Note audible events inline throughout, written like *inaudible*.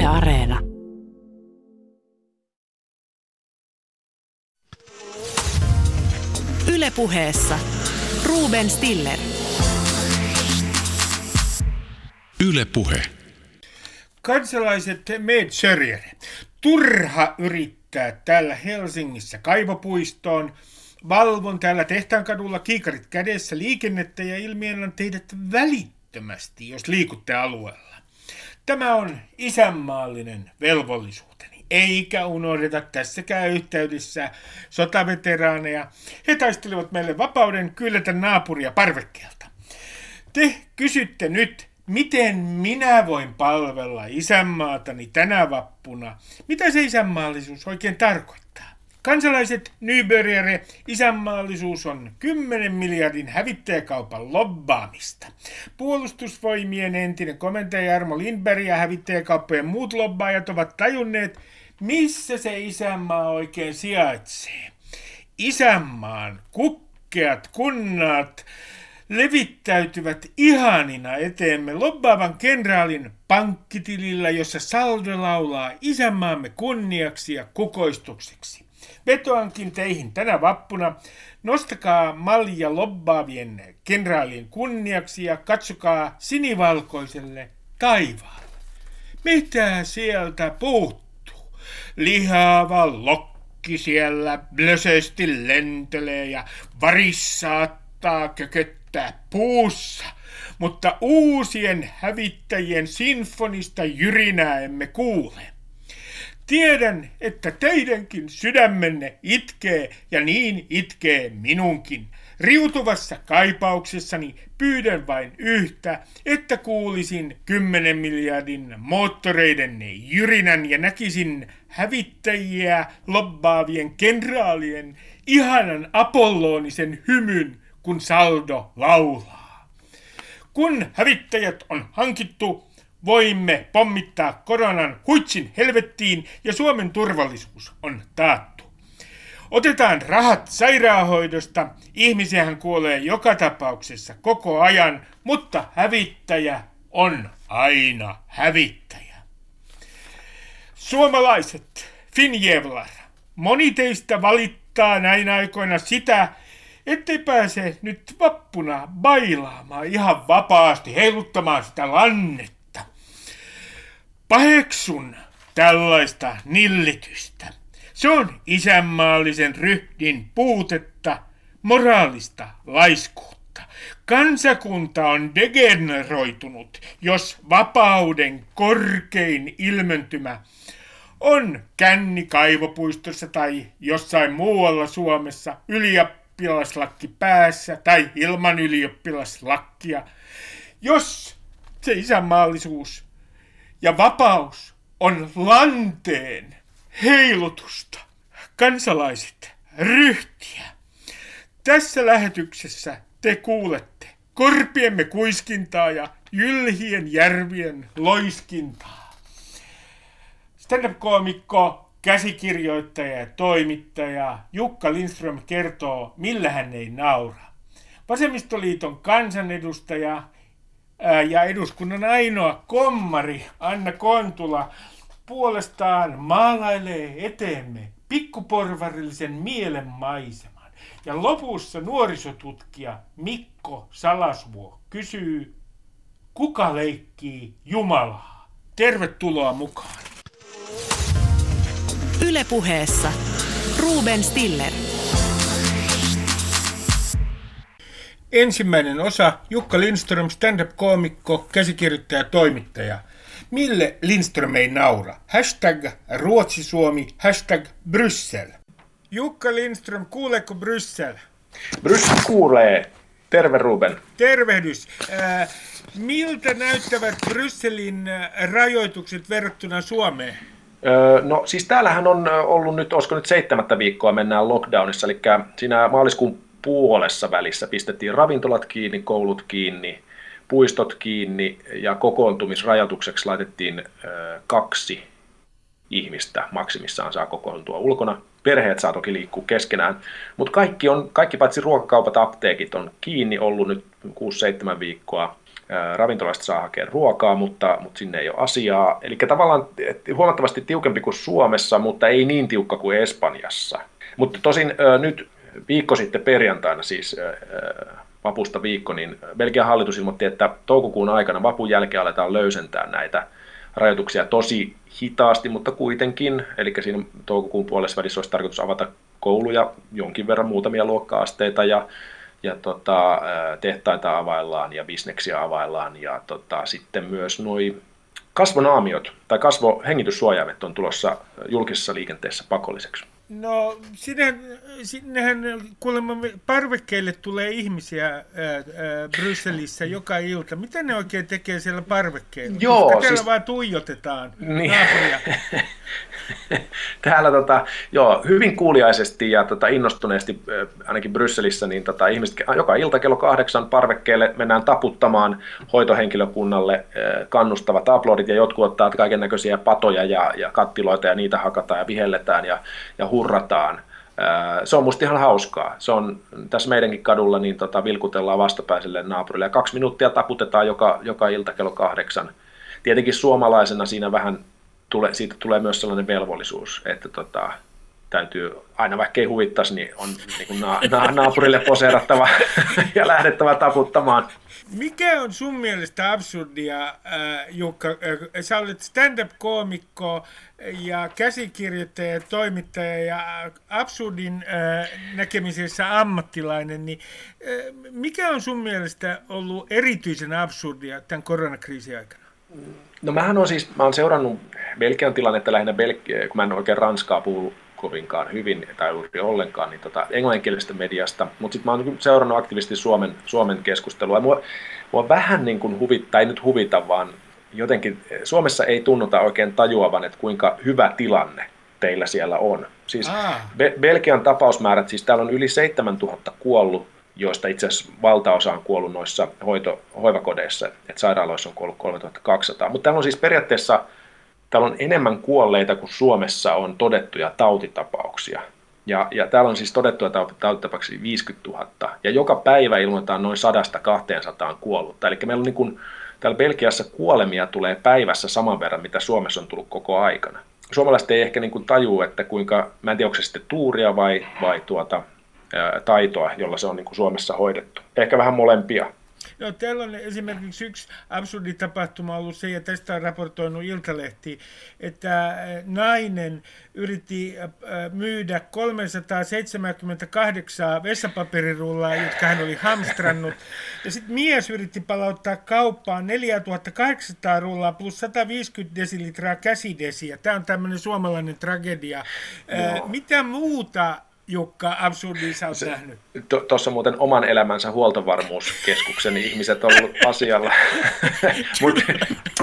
Yle Areena. Yle puheessa. Ruben Stiller. Yle puhe. Kansalaiset meet sörjäne. Turha yrittää täällä Helsingissä kaivopuistoon. Valvon täällä Tehtaankadulla kiikarit kädessä liikennettä ja ilmiennän teidät välittömästi, jos liikutte alueella. Tämä on isänmaallinen velvollisuuteni, eikä unohdeta tässäkään yhteydessä sotaveteraaneja. He taistelivat meille vapauden kyllätä naapuria parvekkeelta. Te kysytte nyt, miten minä voin palvella isänmaatani tänä vappuna. Mitä se isänmaallisuus oikein tarkoittaa? Kansalaiset Nybergere, isänmaallisuus on 10 miljardin hävittäjäkaupan lobbaamista. Puolustusvoimien entinen komentaja Jarmo Lindberg ja hävittäjäkauppojen muut lobbaajat ovat tajunneet, missä se isänmaa oikein sijaitsee. Isänmaan kukkeat kunnat levittäytyvät ihanina eteemme lobbaavan kenraalin pankkitilillä, jossa saldo laulaa isänmaamme kunniaksi ja kukoistukseksi. Vetoankin teihin tänä vappuna, nostakaa malja lobbaavien kenraalien kunniaksi ja katsokaa sinivalkoiselle taivaalle. Mitä sieltä puuttuu? Lihaava lokki siellä blösösti lentelee ja varissaattaa kököttää puussa, mutta uusien hävittäjien sinfonista jyrinää emme kuule. Tiedän, että teidänkin sydämenne itkee ja niin itkee minunkin. Riutuvassa kaipauksessani pyydän vain yhtä, että kuulisin kymmenen miljardin moottoreiden jyrinän ja näkisin hävittäjiä lobbaavien kenraalien ihanan apollonisen hymyn, kun saldo laulaa. Kun hävittäjät on hankittu, voimme pommittaa koronan huitsin helvettiin ja Suomen turvallisuus on taattu. Otetaan rahat sairaanhoidosta, ihmisiähän kuolee joka tapauksessa koko ajan, mutta hävittäjä on aina hävittäjä. Suomalaiset, Finjevlar, moni teistä valittaa näin aikoina sitä, ettei pääse nyt vappuna bailaamaan ihan vapaasti, heiluttamaan sitä lannetta Paheksun tällaista nillitystä. Se on isänmaallisen ryhdin puutetta, moraalista laiskuutta. Kansakunta on degeneroitunut, jos vapauden korkein ilmentymä on känni kaivopuistossa tai jossain muualla Suomessa ylioppilaslakki päässä tai ilman ylioppilaslakkia. Jos se isänmaallisuus ja vapaus on lanteen heilutusta. Kansalaiset, ryhtiä. Tässä lähetyksessä te kuulette korpiemme kuiskintaa ja jylhien järvien loiskintaa. Stand-up-koomikko, käsikirjoittaja ja toimittaja Jukka Lindström kertoo, millä hän ei naura. Vasemmistoliiton kansanedustaja ja eduskunnan ainoa kommari Anna Kontula puolestaan maalailee eteemme pikkuporvarillisen mielen maiseman. Ja lopussa nuorisotutkija Mikko Salasvuo kysyy, kuka leikkii Jumalaa? Tervetuloa mukaan. Ylepuheessa Ruben Stiller. Ensimmäinen osa Jukka Lindström, stand-up-koomikko, käsikirjoittaja, toimittaja. Mille Lindström ei naura? Hashtag Ruotsi-Suomi, hashtag Bryssel. Jukka Lindström, kuuleeko Bryssel? Bryssel kuulee. Terve Ruben. Tervehdys. Äh, miltä näyttävät Brysselin äh, rajoitukset verrattuna Suomeen? No siis täällähän on ollut nyt, olisiko nyt seitsemättä viikkoa mennään lockdownissa, eli siinä maaliskuun puolessa välissä pistettiin ravintolat kiinni, koulut kiinni, puistot kiinni ja kokoontumisrajoitukseksi laitettiin kaksi ihmistä maksimissaan saa kokoontua ulkona. Perheet saa toki liikkua keskenään, mutta kaikki, on, kaikki paitsi ruokakaupat, apteekit on kiinni ollut nyt 6-7 viikkoa. ravintolasta saa hakea ruokaa, mutta, mutta sinne ei ole asiaa. Eli tavallaan huomattavasti tiukempi kuin Suomessa, mutta ei niin tiukka kuin Espanjassa. Mutta tosin nyt viikko sitten perjantaina siis vapusta viikko, niin Belgian hallitus ilmoitti, että toukokuun aikana vapun jälkeen aletaan löysentää näitä rajoituksia tosi hitaasti, mutta kuitenkin. Eli siinä toukokuun puolessa välissä olisi tarkoitus avata kouluja jonkin verran muutamia luokka-asteita ja ja tota, tehtaita availlaan ja bisneksiä availlaan ja tota, sitten myös nuo kasvonaamiot tai kasvohengityssuojaimet on tulossa julkisessa liikenteessä pakolliseksi. No, sinne, sinnehän kuulemma parvekkeille tulee ihmisiä ää, ää, Brysselissä joka ilta. Mitä ne oikein tekee siellä parvekkeilla? Joo, Koska siis... vaan tuijotetaan niin. naapuria. *laughs* Täällä tota, joo, hyvin kuuliaisesti ja tota, innostuneesti, ainakin Brysselissä, niin tota, ihmiset joka ilta kello kahdeksan parvekkeelle mennään taputtamaan hoitohenkilökunnalle kannustavat aplodit ja jotkut ottaa kaiken näköisiä patoja ja, ja kattiloita ja niitä hakataan ja vihelletään ja, ja hurrataan. Se on musta ihan hauskaa. Se on tässä meidänkin kadulla, niin tota, vilkutellaan vastapäiselle naapurille ja kaksi minuuttia taputetaan joka, joka ilta kello kahdeksan. Tietenkin suomalaisena siinä vähän tule, siitä tulee myös sellainen velvollisuus, että tota, täytyy aina vaikka ei huvittaisi, niin on niin kuin na, na, naapurille poseerattava *laughs* ja lähdettävä taputtamaan. Mikä on sun mielestä absurdia, äh, Jukka? Äh, sä olet stand-up-koomikko ja käsikirjoittaja, toimittaja ja absurdin äh, näkemisessä ammattilainen, niin äh, mikä on sun mielestä ollut erityisen absurdia tämän koronakriisin aikana? No mähän on siis, mä oon seurannut Belgian tilannetta lähinnä, Belgia, kun mä en oikein Ranskaa puhu kovinkaan hyvin tai juuri ollenkaan, niin tota, englanninkielisestä mediasta, mutta sitten mä oon seurannut aktiivisesti Suomen, Suomen keskustelua. Mua, mua vähän niin kuin huvittaa, ei nyt huvita, vaan jotenkin Suomessa ei tunnuta oikein tajuavan, että kuinka hyvä tilanne teillä siellä on. Siis ah. Be- Belgian tapausmäärät, siis täällä on yli 7000 kuollut, joista itse asiassa valtaosa on kuollut noissa hoito, hoivakodeissa, että sairaaloissa on kuollut 3200. Mutta täällä on siis periaatteessa täällä on enemmän kuolleita kuin Suomessa on todettuja tautitapauksia. Ja, ja täällä on siis todettuja tautitapauksia 50 000. Ja joka päivä ilmoitetaan noin 100-200 kuollutta. Eli meillä on niin kuin, täällä Belgiassa kuolemia tulee päivässä saman verran, mitä Suomessa on tullut koko aikana. Suomalaiset ei ehkä niin kuin tajua, että kuinka, mä en tiedä, onko se sitten tuuria vai, vai tuota, taitoa, jolla se on niin kuin Suomessa hoidettu. Ehkä vähän molempia. No, täällä on esimerkiksi yksi absurdi tapahtuma ollut se, ja tästä on raportoinut Iltalehti, että nainen yritti myydä 378 vessapaperirullaa, jotka hän oli hamstrannut. Ja sitten mies yritti palauttaa kauppaan 4800 rullaa plus 150 desilitraa käsidesiä. Tämä on tämmöinen suomalainen tragedia. No. Mitä muuta Jukka, absurdi sä oot se, nähnyt? Tuossa muuten oman elämänsä huoltovarmuuskeskuksen ihmiset on ollut asialla. *laughs* Mutta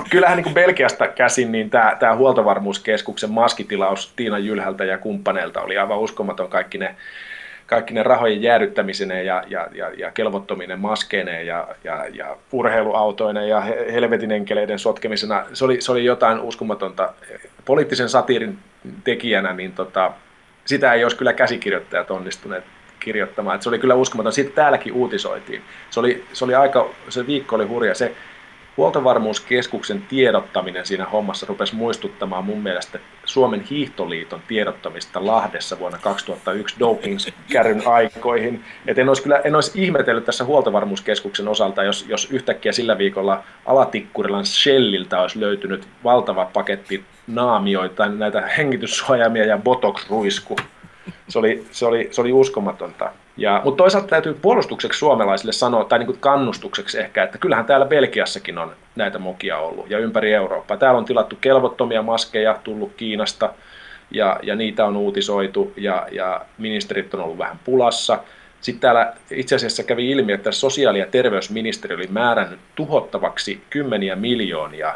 kyllähän niin kuin Belgiasta käsin, niin tämä, tämä huoltovarmuuskeskuksen maskitilaus Tiina Jylhältä ja kumppaneilta oli aivan uskomaton kaikki ne kaikki ne rahojen jäädyttämisen ja, ja, ja, ja kelvottominen maskeineen ja, ja, ja urheiluautoinen ja helvetin enkeleiden sotkemisena. Se oli, se oli jotain uskomatonta. Poliittisen satiirin tekijänä, niin tota, sitä ei olisi kyllä käsikirjoittajat onnistuneet kirjoittamaan. Että se oli kyllä uskomaton. Sitten täälläkin uutisoitiin. Se, oli, se, oli aika, se viikko oli hurja. Se huoltovarmuuskeskuksen tiedottaminen siinä hommassa rupesi muistuttamaan mun mielestä Suomen hiihtoliiton tiedottamista Lahdessa vuonna 2001 doping-kärryn aikoihin. Et en, olisi kyllä, en olisi ihmetellyt tässä huoltovarmuuskeskuksen osalta, jos, jos yhtäkkiä sillä viikolla Alatikkurilan Shelliltä olisi löytynyt valtava paketti naamioita, näitä hengityssuojaimia ja botox-ruisku. Se oli, se oli, se oli uskomatonta. Ja, mutta toisaalta täytyy puolustukseksi suomalaisille sanoa, tai niin kuin kannustukseksi ehkä, että kyllähän täällä Belgiassakin on näitä mokia ollut ja ympäri Eurooppaa. Täällä on tilattu kelvottomia maskeja tullut Kiinasta ja, ja niitä on uutisoitu ja, ja ministerit on ollut vähän pulassa. Sitten täällä itse asiassa kävi ilmi, että sosiaali- ja terveysministeri oli määrännyt tuhottavaksi kymmeniä miljoonia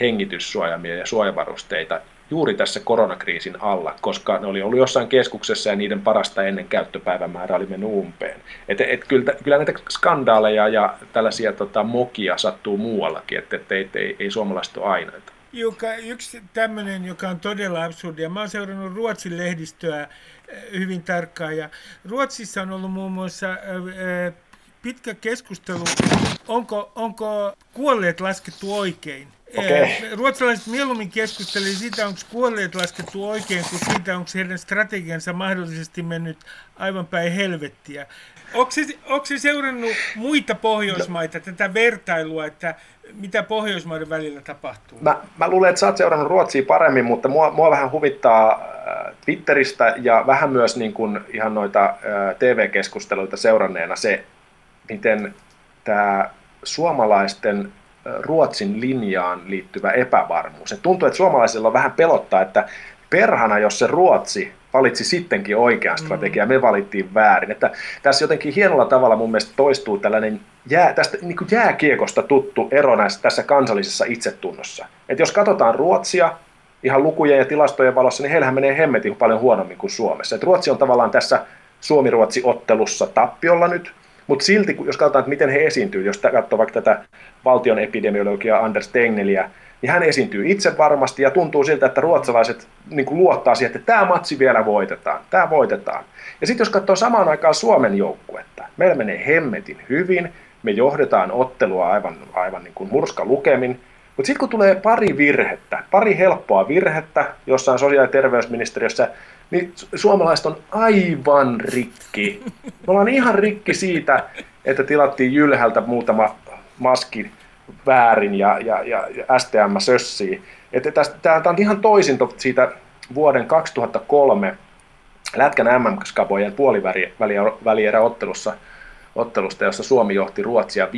hengityssuojamia ja suojavarusteita juuri tässä koronakriisin alla, koska ne oli ollut jossain keskuksessa ja niiden parasta ennen käyttöpäivämäärä oli mennyt umpeen. Et, et, kyllä, kyllä näitä skandaaleja ja tällaisia tota, mokia sattuu muuallakin, että et, ei, ei, ei suomalaiset ole ainoita. Joka, yksi tämmöinen, joka on todella absurdia. Mä oon seurannut Ruotsin lehdistöä eh, hyvin tarkkaan ja Ruotsissa on ollut muun muassa äh, pitkä keskustelu, onko, onko kuolleet laskettu oikein. Okay. Ruotsalaiset mieluummin keskustelivat siitä, onko kuolleet laskettu oikein, kuin siitä, onko heidän strategiansa mahdollisesti mennyt aivan päin helvettiä. Onko se, onko se seurannut muita Pohjoismaita, no. tätä vertailua, että mitä Pohjoismaiden välillä tapahtuu? Mä, mä luulen, että sä oot seurannut Ruotsia paremmin, mutta mua, mua vähän huvittaa äh, Twitteristä ja vähän myös niin kuin ihan noita äh, TV-keskusteluita seuranneena se, miten tämä suomalaisten Ruotsin linjaan liittyvä epävarmuus. Se tuntuu, että suomalaisilla on vähän pelottaa, että perhana, jos se Ruotsi valitsi sittenkin oikean mm. strategian, me valittiin väärin. Että tässä jotenkin hienolla tavalla mun mielestä toistuu tällainen jää, tästä niin kuin jääkiekosta tuttu ero näissä, tässä kansallisessa itsetunnossa. Että jos katsotaan Ruotsia ihan lukujen ja tilastojen valossa, niin heillähän menee hemmetin paljon huonommin kuin Suomessa. Et Ruotsi on tavallaan tässä Suomi-Ruotsi-ottelussa tappiolla nyt, mutta silti, jos katsotaan, että miten he esiintyy, jos katsoo vaikka tätä valtion epidemiologiaa Anders Tegneliä, niin hän esiintyy itse varmasti ja tuntuu siltä, että ruotsalaiset niin kuin luottaa siihen, että tämä matsi vielä voitetaan, tämä voitetaan. Ja sitten jos katsoo samaan aikaan Suomen joukkuetta, meillä menee hemmetin hyvin, me johdetaan ottelua aivan, aivan niin kuin murska lukemin, mutta sitten kun tulee pari virhettä, pari helppoa virhettä jossain sosiaali- ja terveysministeriössä, niin suomalaiset on aivan rikki. Me ollaan ihan rikki siitä, että tilattiin Jylhältä muutama maski väärin ja, ja, ja, ja STM sössii. Tämä on ihan toisinto siitä vuoden 2003 Lätkän MM-skabojen puolivälierä ottelussa, ottelusta, jossa Suomi johti Ruotsia 5-1.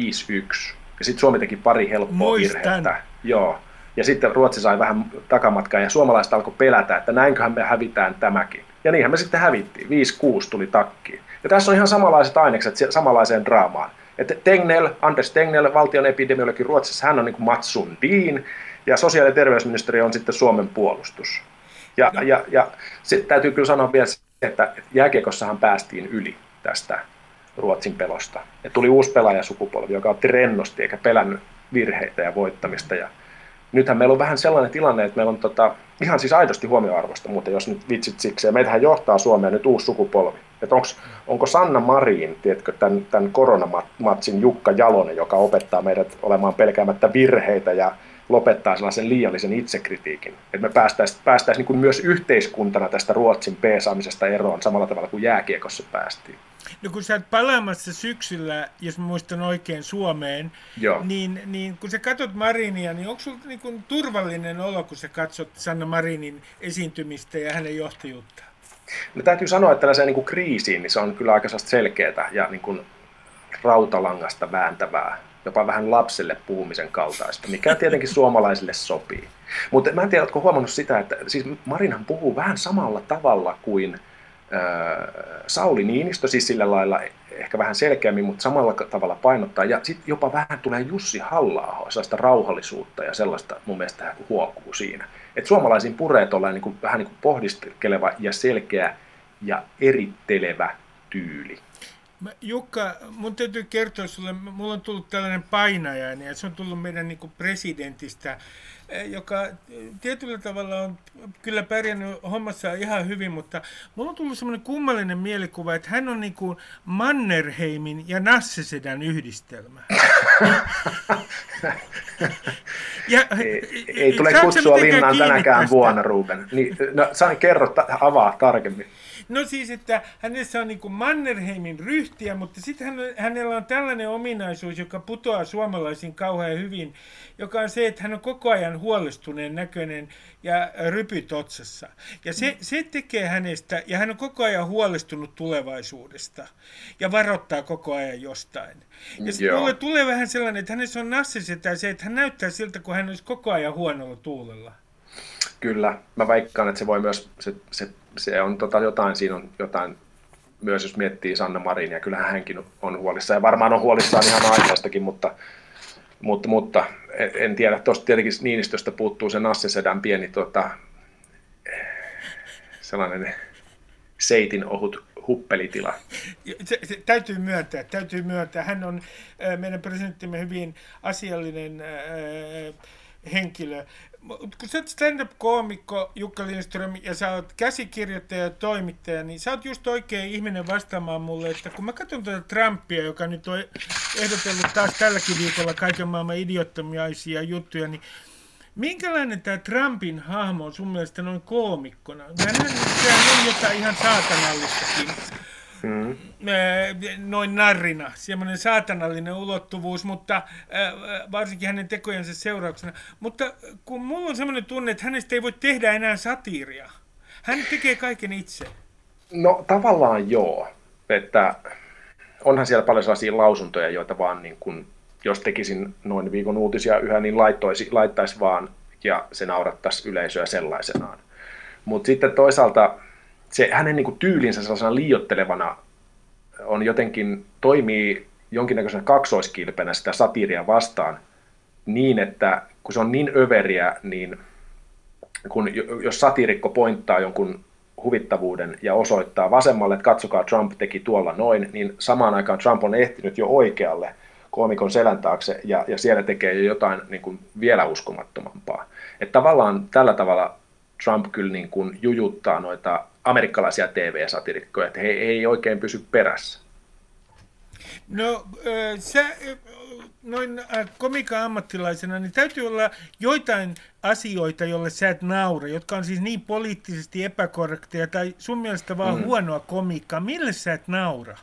Ja sitten Suomi teki pari helppoa Muistan. virhettä. Joo. Ja sitten Ruotsi sai vähän takamatkaa ja suomalaiset alkoi pelätä, että näinköhän me hävitään tämäkin. Ja niinhän me sitten hävittiin. 5-6 tuli takkiin. Ja tässä on ihan samanlaiset ainekset samanlaiseen draamaan. Että Tegnell, Anders Tegnell, valtion epidemiologi Ruotsissa, hän on niin kuin Mats Sundin, ja sosiaali- ja terveysministeriö on sitten Suomen puolustus. Ja, no. ja, ja se, täytyy kyllä sanoa vielä se, että jääkiekossahan päästiin yli tästä Ruotsin pelosta. Et tuli uusi pelaajasukupolvi, joka otti rennosti eikä pelännyt virheitä ja voittamista. Ja nythän meillä on vähän sellainen tilanne, että meillä on tota, ihan siis aidosti huomioarvosta, mutta jos nyt vitsit siksi, ja meitähän johtaa Suomea nyt uusi sukupolvi. Että onks, onko Sanna Marin, tiedätkö, tämän, tämän koronamatsin Jukka Jalonen, joka opettaa meidät olemaan pelkäämättä virheitä ja lopettaa sellaisen liiallisen itsekritiikin. Että me päästäisiin päästäis niin myös yhteiskuntana tästä Ruotsin peesaamisesta eroon samalla tavalla kuin jääkiekossa päästiin. No kun sä oot palaamassa syksyllä, jos mä muistan oikein Suomeen, Joo. Niin, niin kun sä katsot Marinia, niin onko sulla niin kuin turvallinen olo, kun sä katsot Sanna Marinin esiintymistä ja hänen johtajuutta? No täytyy sanoa, että tällaiseen niin kuin kriisiin niin se on kyllä aika selkeää ja niin kuin rautalangasta vääntävää, jopa vähän lapselle puhumisen kaltaista, mikä tietenkin *laughs* suomalaisille sopii. Mutta mä en tiedä, oletko huomannut sitä, että siis Marinhan puhuu vähän samalla tavalla kuin – Sauli Niinistö, siis sillä lailla ehkä vähän selkeämmin, mutta samalla tavalla painottaa. Ja sitten jopa vähän tulee Jussi halla sellaista rauhallisuutta ja sellaista mun mielestä huokuu siinä. Että suomalaisiin puree niin kuin, vähän niin kuin pohdiskeleva ja selkeä ja erittelevä tyyli. Jukka, mun täytyy kertoa sulle, mulla on tullut tällainen painajainen ja se on tullut meidän niin kuin presidentistä, eh, joka tietyllä tavalla on kyllä pärjännyt hommassa ihan hyvin, mutta mulla on tullut semmoinen kummallinen mielikuva, että hän on niin kuin Mannerheimin ja Nassesedän yhdistelmä. ja, *laughs* ei, ei tule kutsua linnaan tänäkään vuonna, Ruben. Niin, no, sain kerro, avaa tarkemmin. No siis, että hänessä on niin kuin Mannerheimin ryhtiä, mutta sitten hänellä on tällainen ominaisuus, joka putoaa suomalaisiin kauhean hyvin, joka on se, että hän on koko ajan huolestuneen näköinen ja rypyt otsassa. Ja se, se tekee hänestä, ja hän on koko ajan huolestunut tulevaisuudesta ja varoittaa koko ajan jostain. Ja sitten mulle tulee vähän sellainen, että hänessä on nassisetä se, että hän näyttää siltä, kun hän olisi koko ajan huonolla tuulella. Kyllä, mä väikkaan, että se voi myös, se, se, se on tota jotain, siinä on jotain, myös jos miettii Sanna Marinia, kyllähän hänkin on huolissaan, ja varmaan on huolissaan ihan aiheistakin, mutta, mutta, mutta en tiedä, tuosta tietenkin Niinistöstä puuttuu se Nassisedän pieni tota, sellainen seitin ohut huppelitila. Se, se, täytyy myöntää, täytyy myöntää. Hän on äh, meidän presidenttimme hyvin asiallinen äh, henkilö. Kun sä oot stand-up-koomikko Jukka Lindström ja sä oot käsikirjoittaja ja toimittaja, niin sä oot just oikein ihminen vastaamaan mulle, että kun mä katson tuota Trumpia, joka nyt on ehdotellut taas tälläkin viikolla kaiken maailman idiottomiaisia juttuja, niin minkälainen tämä Trumpin hahmo on sun mielestä noin koomikkona? Mä näen, että on jotain ihan saatanallistakin. Mm. noin narrina, semmoinen saatanallinen ulottuvuus, mutta varsinkin hänen tekojensa seurauksena. Mutta kun mulla on semmoinen tunne, että hänestä ei voi tehdä enää satiiria. Hän tekee kaiken itse. No tavallaan joo, että onhan siellä paljon sellaisia lausuntoja, joita vaan niin kun, jos tekisin noin viikon uutisia yhä, niin laittaisi, laittaisi vaan ja se naurattaisi yleisöä sellaisenaan. Mutta sitten toisaalta se hänen niin kuin, tyylinsä sellaisena liiottelevana on jotenkin, toimii jonkinnäköisenä kaksoiskilpenä sitä satiiria vastaan niin, että kun se on niin överiä, niin kun, jos satiirikko pointtaa jonkun huvittavuuden ja osoittaa vasemmalle, että katsokaa Trump teki tuolla noin, niin samaan aikaan Trump on ehtinyt jo oikealle koomikon selän taakse ja, ja siellä tekee jo jotain niin kuin vielä uskomattomampaa. Että tavallaan tällä tavalla Trump kyllä niin kuin jujuttaa noita amerikkalaisia TV-satirikkoja, että he ei oikein pysy perässä. No sä noin komika ammattilaisena, niin täytyy olla joitain asioita, joille sä et naura, jotka on siis niin poliittisesti epäkorrekteja tai sun mielestä vaan mm. huonoa komiikkaa. Mille sä et naura?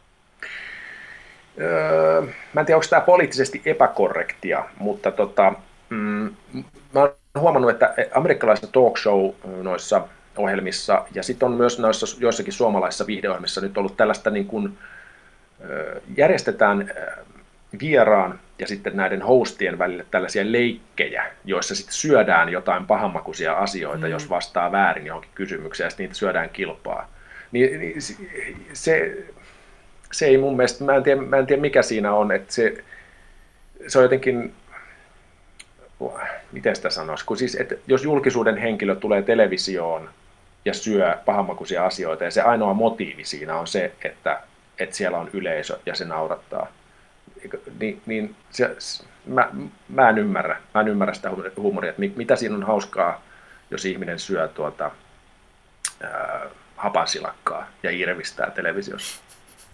Öö, mä en tiedä, onko tämä poliittisesti epäkorrektia, mutta tota, mm, mä oon huomannut, että amerikkalaisissa talk show noissa ohjelmissa, ja sitten on myös noissa joissakin suomalaisissa viihdeohjelmissa nyt ollut tällaista niin kuin, järjestetään vieraan ja sitten näiden hostien välille tällaisia leikkejä, joissa sitten syödään jotain pahammakuisia asioita, mm. jos vastaa väärin johonkin kysymykseen, ja sitten niitä syödään kilpaa. Niin, niin se, se ei mun mielestä, mä en, tiedä, mä en tiedä mikä siinä on, että se, se on jotenkin, miten sitä sanoisi, kun siis, että jos julkisuuden henkilö tulee televisioon ja syö pahammakuisia asioita, ja se ainoa motiivi siinä on se, että, että siellä on yleisö ja se naurattaa, niin, niin se, mä, mä, en ymmärrä, mä en ymmärrä sitä huumoria, että mitä siinä on hauskaa, jos ihminen syö tuota, ää, hapansilakkaa ja irvistää televisiossa.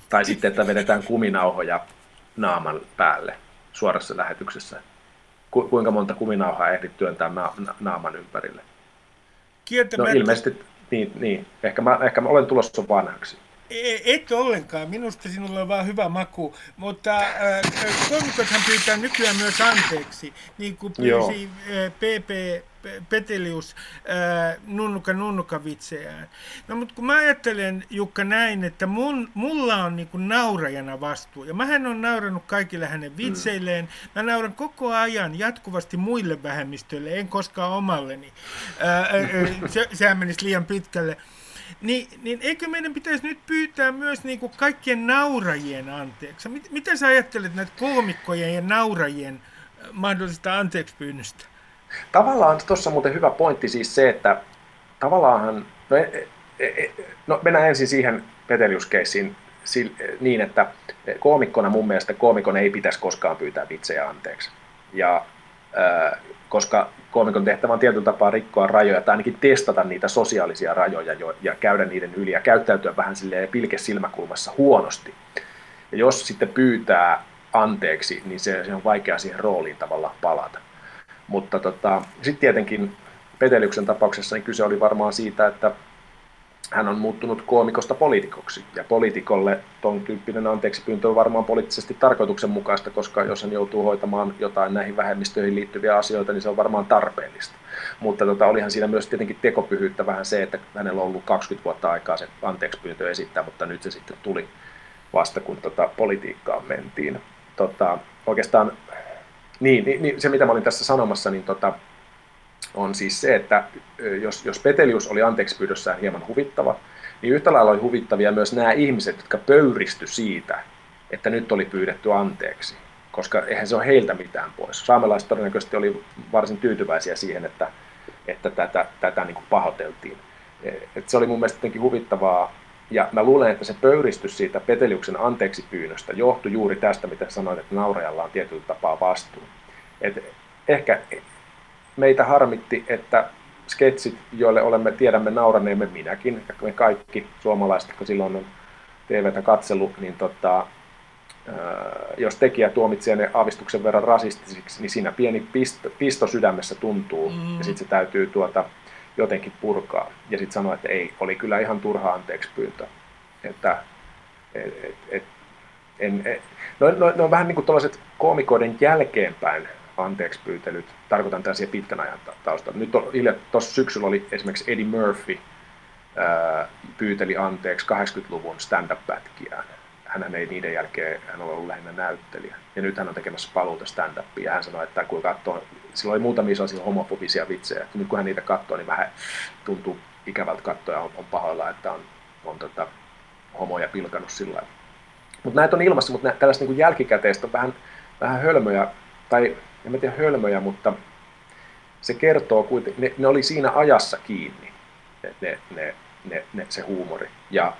Tai sitten, että vedetään kuminauhoja naaman päälle suorassa lähetyksessä. Ku, kuinka monta kuminauhaa ehdit työntää na, na, naaman ympärille? No ilmeisesti, niin, niin. Ehkä, mä, ehkä mä olen tulossa vanhaksi. E, et ollenkaan, minusta sinulla on vaan hyvä maku, mutta äh, komikothan pyytää nykyään myös anteeksi, niin kuin pyysi äh, PP Petelius äh, nunnuka nunnuka vitsejään. No mutta kun mä ajattelen Jukka näin, että mun, mulla on niin naurajana vastuu, ja mähän on nauranut kaikille hänen mm. vitseilleen, mä nauran koko ajan jatkuvasti muille vähemmistöille, en koskaan omalleni, äh, äh, *laughs* se, sehän menisi liian pitkälle. Niin, niin eikö meidän pitäisi nyt pyytää myös niin kuin kaikkien naurajien anteeksi? Mit, mitä sä ajattelet näitä koomikkojen ja naurajien mahdollisesta anteeksi pyynnöstä? Tavallaan tuossa muuten hyvä pointti siis se, että tavallaanhan, no, e, e, e, no mennään ensin siihen Petelius-keissiin niin, että koomikkona mun mielestä koomikon ei pitäisi koskaan pyytää vitsejä anteeksi. Ja koska koomikon tehtävä on tietyllä tapaa rikkoa rajoja tai ainakin testata niitä sosiaalisia rajoja jo, ja käydä niiden yli ja käyttäytyä vähän silleen pilke silmäkulmassa huonosti. Ja jos sitten pyytää anteeksi, niin se, se on vaikea siihen rooliin tavallaan palata. Mutta tota, sitten tietenkin Petelyksen tapauksessa niin kyse oli varmaan siitä, että hän on muuttunut koomikosta poliitikoksi. Ja poliitikolle ton tyyppinen anteeksi pyyntö on varmaan poliittisesti tarkoituksenmukaista, koska jos hän joutuu hoitamaan jotain näihin vähemmistöihin liittyviä asioita, niin se on varmaan tarpeellista. Mutta tota, olihan siinä myös tietenkin tekopyhyyttä vähän se, että hänellä on ollut 20 vuotta aikaa se anteeksi pyyntö esittää, mutta nyt se sitten tuli vasta kun tota, politiikkaan mentiin. Tota, oikeastaan niin, niin, niin, se mitä mä olin tässä sanomassa, niin tota, on siis se, että jos, jos Petelius oli anteeksi pyydössään hieman huvittava, niin yhtä lailla oli huvittavia myös nämä ihmiset, jotka pöyristy siitä, että nyt oli pyydetty anteeksi, koska eihän se ole heiltä mitään pois. Saamelaiset todennäköisesti oli varsin tyytyväisiä siihen, että, että tätä, tätä niin kuin pahoiteltiin. E, et se oli mun mielestä jotenkin huvittavaa, ja mä luulen, että se pöyristys siitä Peteliuksen anteeksi pyynnöstä johtui juuri tästä, mitä sanoit, että naurajalla on tietyllä tapaa vastuu. Et ehkä meitä harmitti, että sketsit, joille olemme, tiedämme nauraneemme minäkin, me kaikki suomalaiset, jotka silloin on TVtä katsellut, niin tota, jos tekijä tuomitsee ne aavistuksen verran rasistisiksi, niin siinä pieni pisto, pisto sydämessä tuntuu, mm. ja sitten se täytyy tuota, jotenkin purkaa. Ja sitten sanoa, että ei, oli kyllä ihan turha anteeksi pyyntö. Että, et, et, et, en, et, no, no, no, vähän niin kuin tuollaiset koomikoiden jälkeenpäin anteeksi pyytelyt, tarkoitan tällaisia pitkän ajan taustalla. Nyt tuossa syksyllä oli esimerkiksi Eddie Murphy ää, pyyteli anteeksi 80-luvun stand-up-pätkiään. Hän ei niiden jälkeen, hän on ollut lähinnä näyttelijä. Ja nyt hän on tekemässä paluuta stand-upia. Ja hän sanoi, että kun katsoo, sillä oli muutamia sellaisia homofobisia vitsejä. Että nyt kun hän niitä katsoo, niin vähän tuntuu ikävältä katsoa ja on, on pahoilla, että on, on tota, homoja pilkannut sillä Mutta näitä on ilmassa, mutta tällaista niin jälkikäteistä on vähän, vähän hölmöjä, tai en mä tiedä hölmöjä, mutta se kertoo kuitenkin, ne, ne oli siinä ajassa kiinni, ne, ne, ne, ne, se huumori. Ja,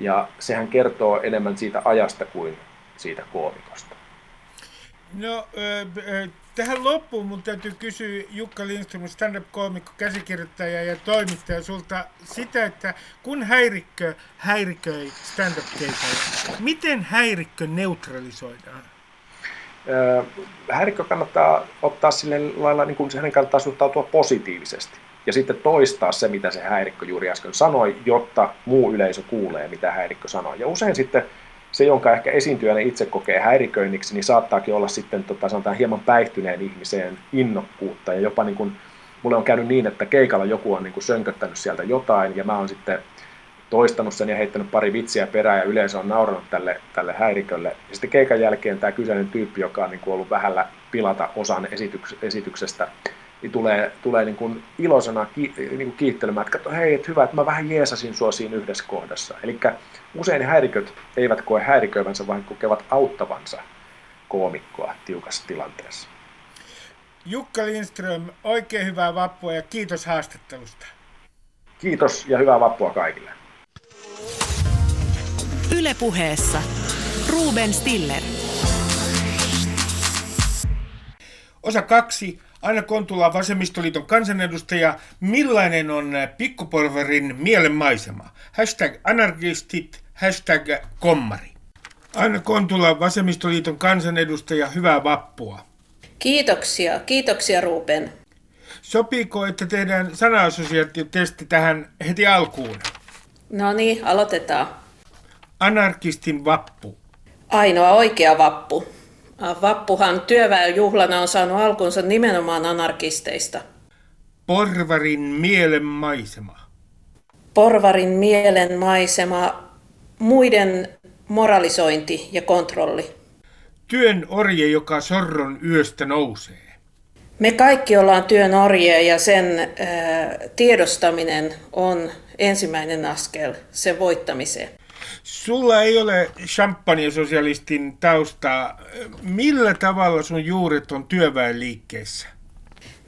ja sehän kertoo enemmän siitä ajasta kuin siitä koomikosta. No, tähän loppuun mun täytyy kysyä Jukka Lindström, stand-up-koomikko, käsikirjoittaja ja toimittaja sulta sitä, että kun häirikkö häiriköi stand-up-keikalla, miten häirikkö neutralisoidaan? häirikkö kannattaa ottaa sille lailla, niin kuin hänen kannattaa suhtautua positiivisesti. Ja sitten toistaa se, mitä se häirikkö juuri äsken sanoi, jotta muu yleisö kuulee, mitä häirikkö sanoi. Ja usein sitten se, jonka ehkä esiintyjänä itse kokee häiriköinniksi, niin saattaakin olla sitten tota, sanotaan, hieman päihtyneen ihmiseen innokkuutta. Ja jopa niin kuin, mulle on käynyt niin, että keikalla joku on niin kuin sönköttänyt sieltä jotain, ja mä oon sitten toistanut sen ja heittänyt pari vitsiä perään ja yleensä on nauranut tälle, tälle häirikölle. Ja sitten keikan jälkeen tämä kyseinen tyyppi, joka on niin kuin ollut vähällä pilata osan esityks, esityksestä, niin tulee, tulee niin kuin ilosana ki, niin kuin kiittelemään, että katso, hei, että hyvä, että mä vähän jeesasin sua siinä yhdessä kohdassa. Eli usein häiriköt eivät koe häiriköivänsä, vaan kokevat auttavansa koomikkoa tiukassa tilanteessa. Jukka Lindström, oikein hyvää vappua ja kiitos haastattelusta. Kiitos ja hyvää vappua kaikille. Ylepuheessa Ruben Stiller. Osa kaksi. Anna Kontula, Vasemmistoliiton kansanedustaja. Millainen on pikkuporverin mielenmaisema? Hashtag anarkistit, hashtag kommari. Anna Kontula, Vasemmistoliiton kansanedustaja. Hyvää vappua. Kiitoksia. Kiitoksia Ruben. Sopiiko, että tehdään sana-assosiaatiotesti tähän heti alkuun? No niin, aloitetaan. Anarkistin vappu. Ainoa oikea vappu. Vappuhan työväenjuhlana on saanut alkunsa nimenomaan anarkisteista. Porvarin mielen maisema. Porvarin mielen maisema, muiden moralisointi ja kontrolli. Työn orje, joka sorron yöstä nousee. Me kaikki ollaan työn orje ja sen äh, tiedostaminen on ensimmäinen askel sen voittamiseen. Sulla ei ole champagne-sosialistin taustaa. Millä tavalla sun juuret on työväenliikkeessä?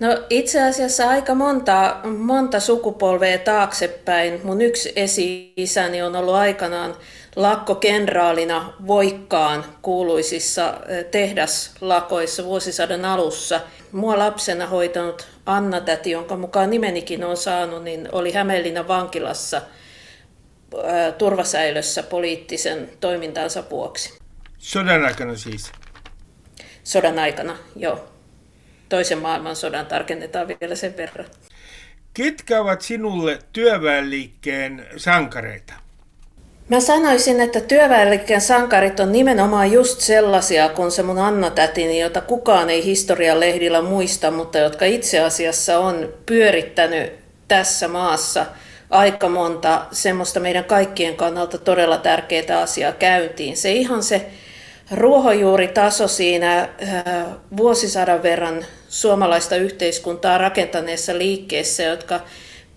No itse asiassa aika monta, monta sukupolvea taaksepäin. Mun yksi esi-isäni on ollut aikanaan lakkokenraalina Voikkaan kuuluisissa eh, tehdaslakoissa vuosisadan alussa. Mua lapsena hoitanut Anna-täti, jonka mukaan nimenikin on saanut, niin oli Hämeenlinnan vankilassa turvasäilössä poliittisen toimintansa vuoksi. Sodan aikana siis? Sodan aikana, joo. Toisen maailmansodan tarkennetaan vielä sen verran. Ketkä ovat sinulle työväenliikkeen sankareita? Mä sanoisin, että työväenliikkeen sankarit on nimenomaan just sellaisia kuin se mun Anna-tätini, jota kukaan ei historian lehdillä muista, mutta jotka itse asiassa on pyörittänyt tässä maassa aika monta semmoista meidän kaikkien kannalta todella tärkeää asiaa käyntiin. Se ihan se ruohonjuuritaso siinä äh, vuosisadan verran suomalaista yhteiskuntaa rakentaneessa liikkeessä, jotka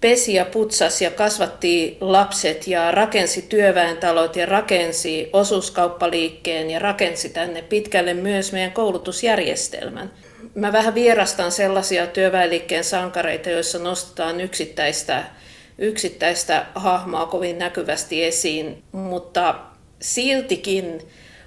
pesi ja putsasi ja kasvatti lapset ja rakensi työväentalot ja rakensi osuuskauppaliikkeen ja rakensi tänne pitkälle myös meidän koulutusjärjestelmän. Mä vähän vierastan sellaisia työväenliikkeen sankareita, joissa nostetaan yksittäistä, yksittäistä hahmoa kovin näkyvästi esiin, mutta siltikin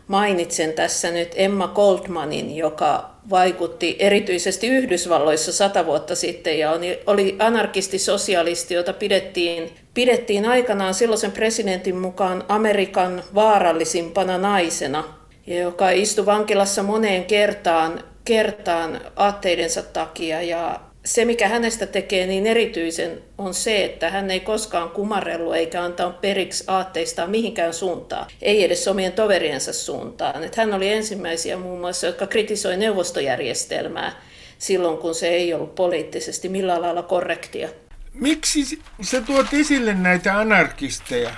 mainitsen tässä nyt Emma Goldmanin, joka vaikutti erityisesti Yhdysvalloissa sata vuotta sitten ja oli anarkisti-sosialisti, jota pidettiin, pidettiin aikanaan silloisen presidentin mukaan Amerikan vaarallisimpana naisena, ja joka istui vankilassa moneen kertaan, kertaan aatteidensa takia ja se, mikä hänestä tekee niin erityisen, on se, että hän ei koskaan kumarrellut eikä antanut periksi aatteistaan mihinkään suuntaan, ei edes omien toveriensa suuntaan. Että hän oli ensimmäisiä muun muassa, jotka kritisoi neuvostojärjestelmää silloin, kun se ei ollut poliittisesti millään lailla korrektia. Miksi sä tuot esille näitä anarkisteja?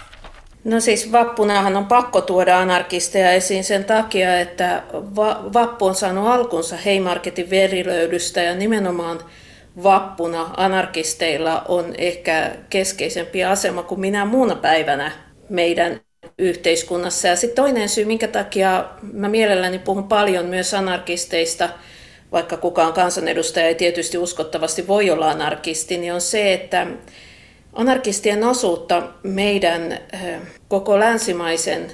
No siis vappunahan on pakko tuoda anarkisteja esiin sen takia, että vappu on saanut alkunsa Heimarketin verilöydystä ja nimenomaan vappuna anarkisteilla on ehkä keskeisempi asema kuin minä muuna päivänä meidän yhteiskunnassa. Ja sitten toinen syy, minkä takia mä mielelläni puhun paljon myös anarkisteista, vaikka kukaan kansanedustaja ei tietysti uskottavasti voi olla anarkisti, niin on se, että anarkistien osuutta meidän eh, koko länsimaisen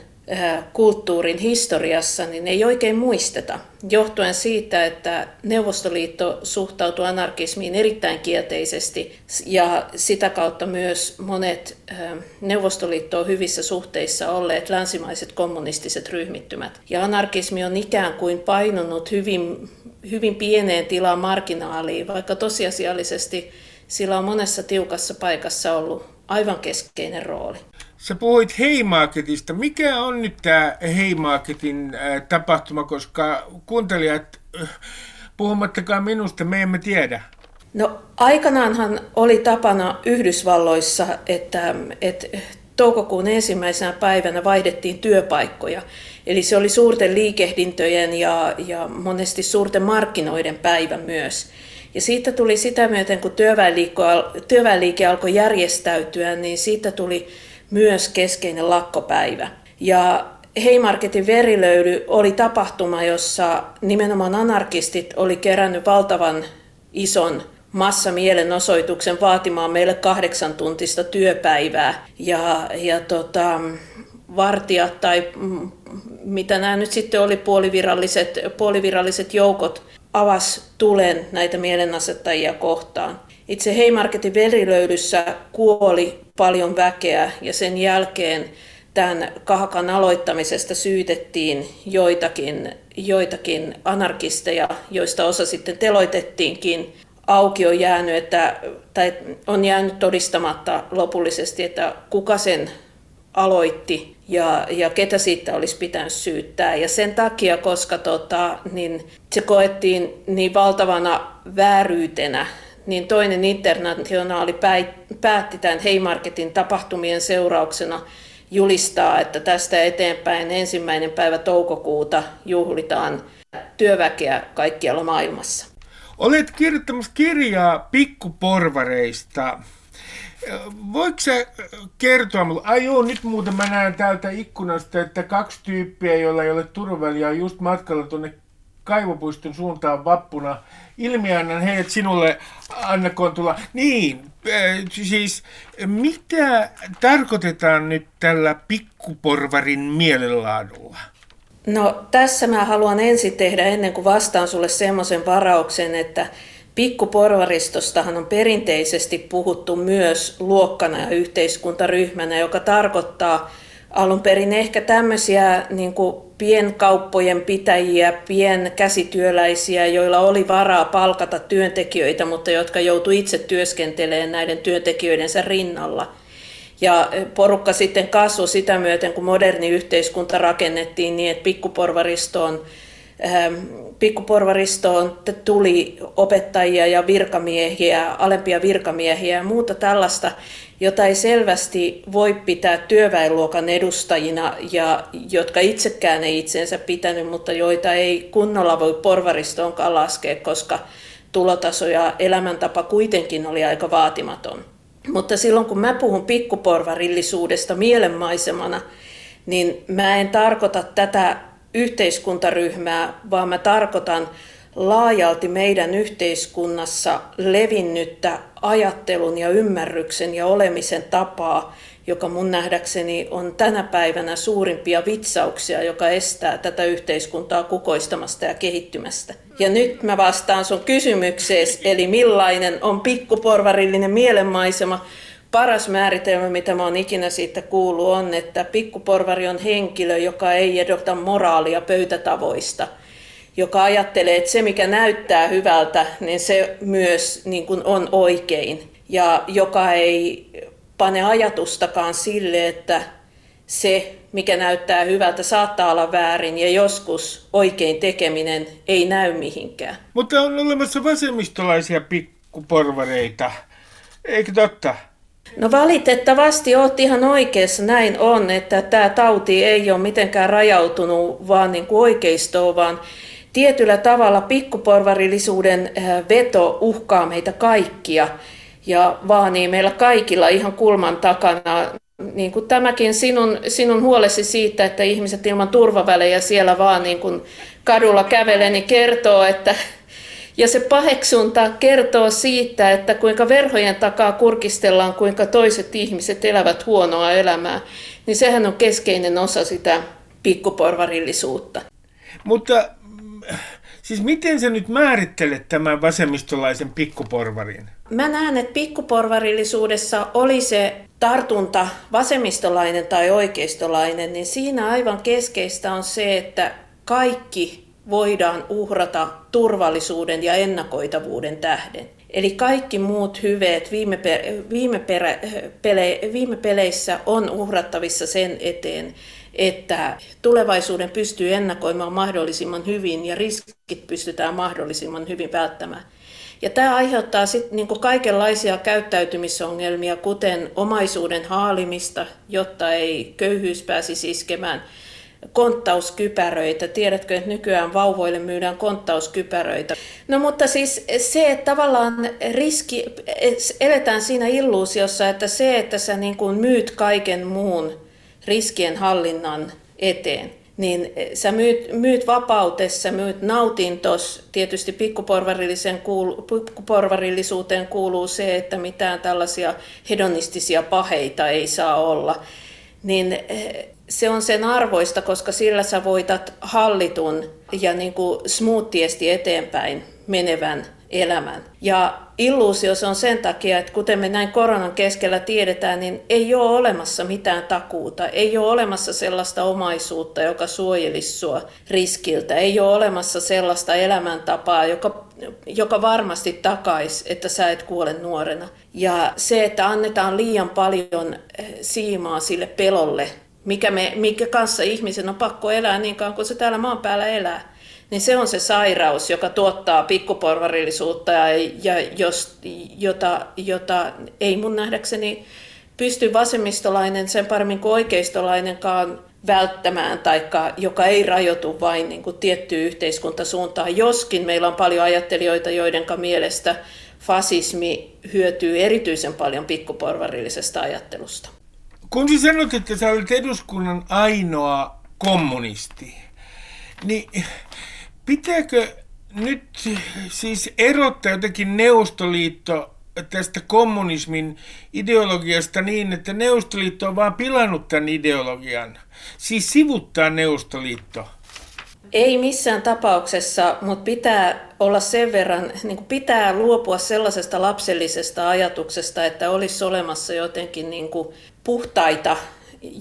kulttuurin historiassa, niin ei oikein muisteta, johtuen siitä, että Neuvostoliitto suhtautui anarkismiin erittäin kielteisesti ja sitä kautta myös monet Neuvostoliittoon hyvissä suhteissa olleet länsimaiset kommunistiset ryhmittymät. Ja anarkismi on ikään kuin painunut hyvin, hyvin pieneen tilaan marginaaliin, vaikka tosiasiallisesti sillä on monessa tiukassa paikassa ollut aivan keskeinen rooli. Sä puhuit Heimarketista. Mikä on nyt tämä Heimarketin äh, tapahtuma, koska kuuntelijat, äh, puhumattakaan minusta, me emme tiedä. No aikanaanhan oli tapana Yhdysvalloissa, että, että toukokuun ensimmäisenä päivänä vaihdettiin työpaikkoja. Eli se oli suurten liikehdintöjen ja, ja monesti suurten markkinoiden päivä myös. Ja siitä tuli sitä myöten, kun työväenliike alkoi järjestäytyä, niin siitä tuli myös keskeinen lakkopäivä. Ja Heimarketin verilöydy oli tapahtuma, jossa nimenomaan anarkistit oli kerännyt valtavan ison massamielenosoituksen vaatimaan meille kahdeksan tuntista työpäivää. Ja, ja tota, vartijat tai mitä nämä nyt sitten oli puoliviralliset, puoliviralliset joukot avas tulen näitä mielenasettajia kohtaan. Itse Heimarketin verilöydyssä kuoli paljon väkeä ja sen jälkeen tämän kahakan aloittamisesta syytettiin joitakin, joitakin anarkisteja, joista osa sitten teloitettiinkin. Auki on jäänyt, että, tai on jäänyt todistamatta lopullisesti, että kuka sen aloitti ja, ja ketä siitä olisi pitänyt syyttää. Ja sen takia, koska tota, niin se koettiin niin valtavana vääryytenä, niin toinen internationaali päätti tämän Heimarketin tapahtumien seurauksena julistaa, että tästä eteenpäin ensimmäinen päivä toukokuuta juhlitaan työväkeä kaikkialla maailmassa. Olet kirjoittamassa kirjaa pikkuporvareista. Voiko sä kertoa mulle, ai joo, nyt muuten mä näen täältä ikkunasta, että kaksi tyyppiä, joilla ei ole turvaväliä, on just matkalla tuonne kaivopuiston suuntaan vappuna. Ilmiannan heidät sinulle, Anna Kontula. Niin, äh, siis mitä tarkoitetaan nyt tällä pikkuporvarin mielenlaadulla? No tässä mä haluan ensin tehdä ennen kuin vastaan sulle semmoisen varauksen, että Pikkuporvaristostahan on perinteisesti puhuttu myös luokkana ja yhteiskuntaryhmänä, joka tarkoittaa alun perin ehkä tämmöisiä niin kuin pienkauppojen pitäjiä, pienkäsityöläisiä, joilla oli varaa palkata työntekijöitä, mutta jotka joutui itse työskentelemään näiden työntekijöidensä rinnalla. Ja porukka sitten kasvoi sitä myöten, kun moderni yhteiskunta rakennettiin niin, että pikkuporvaristoon pikkuporvaristoon tuli opettajia ja virkamiehiä, alempia virkamiehiä ja muuta tällaista, jota ei selvästi voi pitää työväenluokan edustajina ja jotka itsekään ei itsensä pitänyt, mutta joita ei kunnolla voi porvaristoonkaan laskea, koska tulotaso ja elämäntapa kuitenkin oli aika vaatimaton. Mutta silloin kun mä puhun pikkuporvarillisuudesta mielenmaisemana, niin mä en tarkoita tätä yhteiskuntaryhmää, vaan mä tarkoitan laajalti meidän yhteiskunnassa levinnyttä ajattelun ja ymmärryksen ja olemisen tapaa, joka mun nähdäkseni on tänä päivänä suurimpia vitsauksia, joka estää tätä yhteiskuntaa kukoistamasta ja kehittymästä. Ja nyt mä vastaan sun kysymykseen, eli millainen on pikkuporvarillinen mielenmaisema. Paras määritelmä, mitä mä oon ikinä siitä kuullut, on, että pikkuporvari on henkilö, joka ei edota moraalia pöytätavoista – joka ajattelee, että se mikä näyttää hyvältä, niin se myös niin kuin on oikein. Ja joka ei pane ajatustakaan sille, että se, mikä näyttää hyvältä, saattaa olla väärin ja joskus oikein tekeminen ei näy mihinkään. Mutta on olemassa vasemmistolaisia pikkuporvareita, eikö totta? No valitettavasti olet ihan oikeassa, näin on, että tämä tauti ei ole mitenkään rajautunut vaan niin kuin oikeistoon, vaan tietyllä tavalla pikkuporvarillisuuden veto uhkaa meitä kaikkia ja vaanii meillä kaikilla ihan kulman takana. Niin kuin tämäkin sinun, sinun huolesi siitä, että ihmiset ilman turvavälejä siellä vaan niin kuin kadulla kävelee, niin kertoo, että ja se paheksunta kertoo siitä, että kuinka verhojen takaa kurkistellaan, kuinka toiset ihmiset elävät huonoa elämää, niin sehän on keskeinen osa sitä pikkuporvarillisuutta. Mutta Siis miten sä nyt määrittelet tämän vasemmistolaisen pikkuporvarin? Mä näen, että pikkuporvarillisuudessa oli se tartunta vasemmistolainen tai oikeistolainen, niin siinä aivan keskeistä on se, että kaikki voidaan uhrata turvallisuuden ja ennakoitavuuden tähden. Eli kaikki muut hyveet viime, per, viime, perä, pele, viime peleissä on uhrattavissa sen eteen, että tulevaisuuden pystyy ennakoimaan mahdollisimman hyvin ja riskit pystytään mahdollisimman hyvin välttämään. Ja tämä aiheuttaa sitten niinku kaikenlaisia käyttäytymisongelmia, kuten omaisuuden haalimista, jotta ei köyhyys pääsisi iskemään, konttauskypäröitä. Tiedätkö, että nykyään vauvoille myydään konttauskypäröitä. No mutta siis se, että tavallaan riski, eletään siinä illuusiossa, että se, että sä niin kuin myyt kaiken muun riskien hallinnan eteen, niin sä myyt, myyt vapautessa, myyt nautintos. Tietysti pikkuporvarillisen kuulu, pikkuporvarillisuuteen kuuluu se, että mitään tällaisia hedonistisia paheita ei saa olla. Niin eh, se on sen arvoista, koska sillä sä voitat hallitun ja niin kuin smoothiesti eteenpäin menevän elämän. Ja illuusio se on sen takia, että kuten me näin koronan keskellä tiedetään, niin ei ole olemassa mitään takuuta. Ei ole olemassa sellaista omaisuutta, joka suojelisi sua riskiltä. Ei ole olemassa sellaista elämäntapaa, joka, joka varmasti takaisi, että sä et kuole nuorena. Ja se, että annetaan liian paljon eh, siimaa sille pelolle, mikä, me, mikä kanssa ihmisen on pakko elää niin kauan kuin se täällä maan päällä elää niin se on se sairaus, joka tuottaa pikkuporvarillisuutta ja, ja jos, jota, jota ei mun nähdäkseni pysty vasemmistolainen sen paremmin kuin oikeistolainenkaan välttämään, taikka joka ei rajoitu vain niin kuin tiettyyn yhteiskuntasuuntaan, joskin meillä on paljon ajattelijoita, joiden mielestä fasismi hyötyy erityisen paljon pikkuporvarillisesta ajattelusta. Kun sä sanot, että sä olet eduskunnan ainoa kommunisti, niin Pitääkö nyt siis erottaa jotenkin Neuvostoliitto tästä kommunismin ideologiasta niin, että Neuvostoliitto on vaan pilannut tämän ideologian? Siis sivuttaa Neuvostoliitto? Ei missään tapauksessa, mutta pitää olla sen verran, niin kuin pitää luopua sellaisesta lapsellisesta ajatuksesta, että olisi olemassa jotenkin niin kuin puhtaita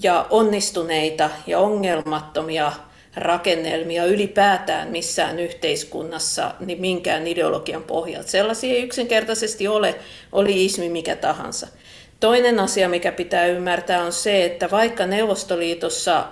ja onnistuneita ja ongelmattomia rakennelmia ylipäätään missään yhteiskunnassa niin minkään ideologian pohjalta. Sellaisia ei yksinkertaisesti ole, oli ismi mikä tahansa. Toinen asia, mikä pitää ymmärtää, on se, että vaikka Neuvostoliitossa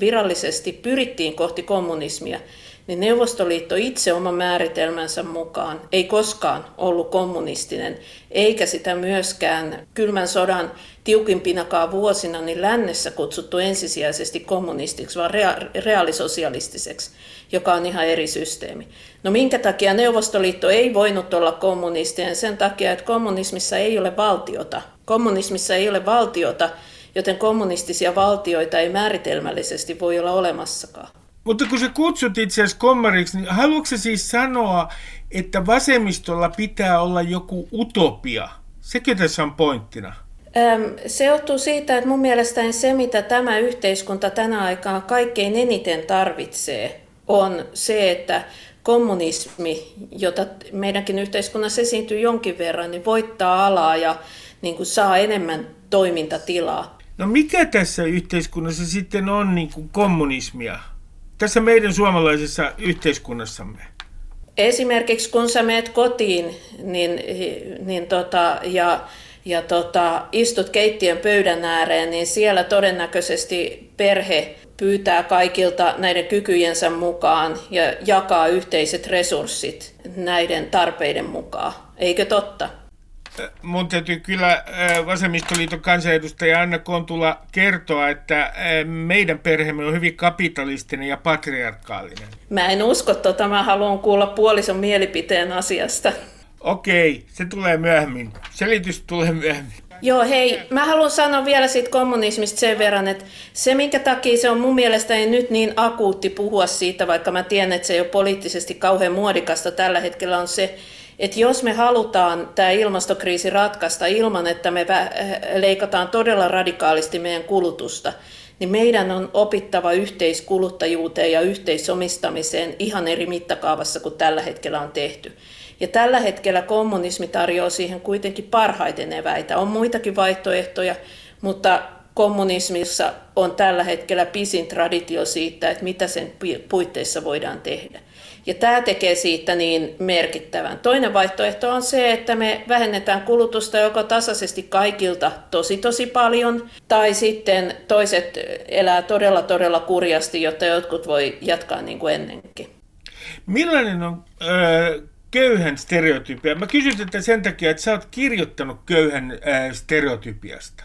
virallisesti pyrittiin kohti kommunismia, niin Neuvostoliitto itse oman määritelmänsä mukaan ei koskaan ollut kommunistinen, eikä sitä myöskään kylmän sodan tiukimpinakaan vuosina niin lännessä kutsuttu ensisijaisesti kommunistiksi, vaan rea- reaalisosialistiseksi, joka on ihan eri systeemi. No minkä takia Neuvostoliitto ei voinut olla kommunistinen? Sen takia, että kommunismissa ei ole valtiota. Kommunismissa ei ole valtiota, joten kommunistisia valtioita ei määritelmällisesti voi olla olemassakaan. Mutta kun sä kutsut itse asiassa kommariksi, niin haluatko siis sanoa, että vasemmistolla pitää olla joku utopia? Sekö tässä on pointtina? Se johtuu siitä, että mun mielestäni se, mitä tämä yhteiskunta tänä aikaan kaikkein eniten tarvitsee, on se, että kommunismi, jota meidänkin yhteiskunnassa esiintyy jonkin verran, niin voittaa alaa ja niin kuin saa enemmän toimintatilaa. No mikä tässä yhteiskunnassa sitten on niin kuin kommunismia? Tässä meidän suomalaisessa yhteiskunnassamme. Esimerkiksi kun sä meet kotiin niin, niin tota, ja, ja tota, istut keittiön pöydän ääreen, niin siellä todennäköisesti perhe pyytää kaikilta näiden kykyjensä mukaan ja jakaa yhteiset resurssit näiden tarpeiden mukaan. Eikö totta? Mun täytyy kyllä Vasemmistoliiton kansanedustaja Anna Kontula kertoa, että meidän perheemme on hyvin kapitalistinen ja patriarkaalinen. Mä en usko tota, mä haluan kuulla puolison mielipiteen asiasta. Okei, se tulee myöhemmin. Selitys tulee myöhemmin. Joo, hei, mä haluan sanoa vielä siitä kommunismista sen verran, että se minkä takia se on mun mielestäni nyt niin akuutti puhua siitä, vaikka mä tiedän, että se ei ole poliittisesti kauhean muodikasta tällä hetkellä, on se, että jos me halutaan tämä ilmastokriisi ratkaista ilman, että me leikataan todella radikaalisti meidän kulutusta, niin meidän on opittava yhteiskuluttajuuteen ja yhteisomistamiseen ihan eri mittakaavassa kuin tällä hetkellä on tehty. Ja tällä hetkellä kommunismi tarjoaa siihen kuitenkin parhaiten eväitä. On muitakin vaihtoehtoja, mutta kommunismissa on tällä hetkellä pisin traditio siitä, että mitä sen puitteissa voidaan tehdä. Ja tämä tekee siitä niin merkittävän. Toinen vaihtoehto on se, että me vähennetään kulutusta joko tasaisesti kaikilta tosi tosi paljon, tai sitten toiset elää todella todella kurjasti, jotta jotkut voi jatkaa niin kuin ennenkin. Millainen on äh, köyhän stereotypia? Mä kysyn tätä sen takia, että sä oot kirjoittanut köyhän äh, stereotypiasta.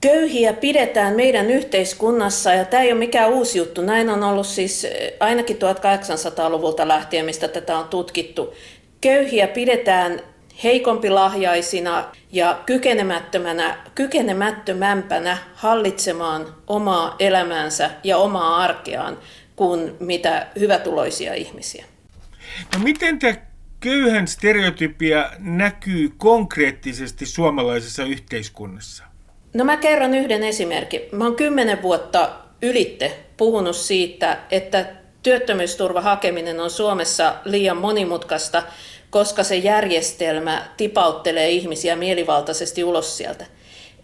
Köyhiä pidetään meidän yhteiskunnassa ja tämä ei ole mikään uusi juttu. Näin on ollut siis ainakin 1800-luvulta lähtien, mistä tätä on tutkittu. Köyhiä pidetään heikompi-lahjaisina ja kykenemättömänä, kykenemättömämpänä hallitsemaan omaa elämäänsä ja omaa arkeaan kuin mitä hyvätuloisia ihmisiä. No miten tämä köyhän stereotypia näkyy konkreettisesti suomalaisessa yhteiskunnassa? No mä kerron yhden esimerkin. Mä oon kymmenen vuotta ylitte puhunut siitä, että työttömyysturva hakeminen on Suomessa liian monimutkaista, koska se järjestelmä tipauttelee ihmisiä mielivaltaisesti ulos sieltä.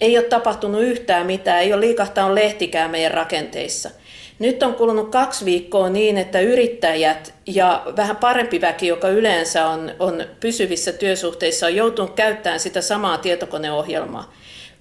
Ei ole tapahtunut yhtään mitään, ei ole liikahtanut lehtikään meidän rakenteissa. Nyt on kulunut kaksi viikkoa niin, että yrittäjät ja vähän parempi väki, joka yleensä on, on pysyvissä työsuhteissa, on joutunut käyttämään sitä samaa tietokoneohjelmaa.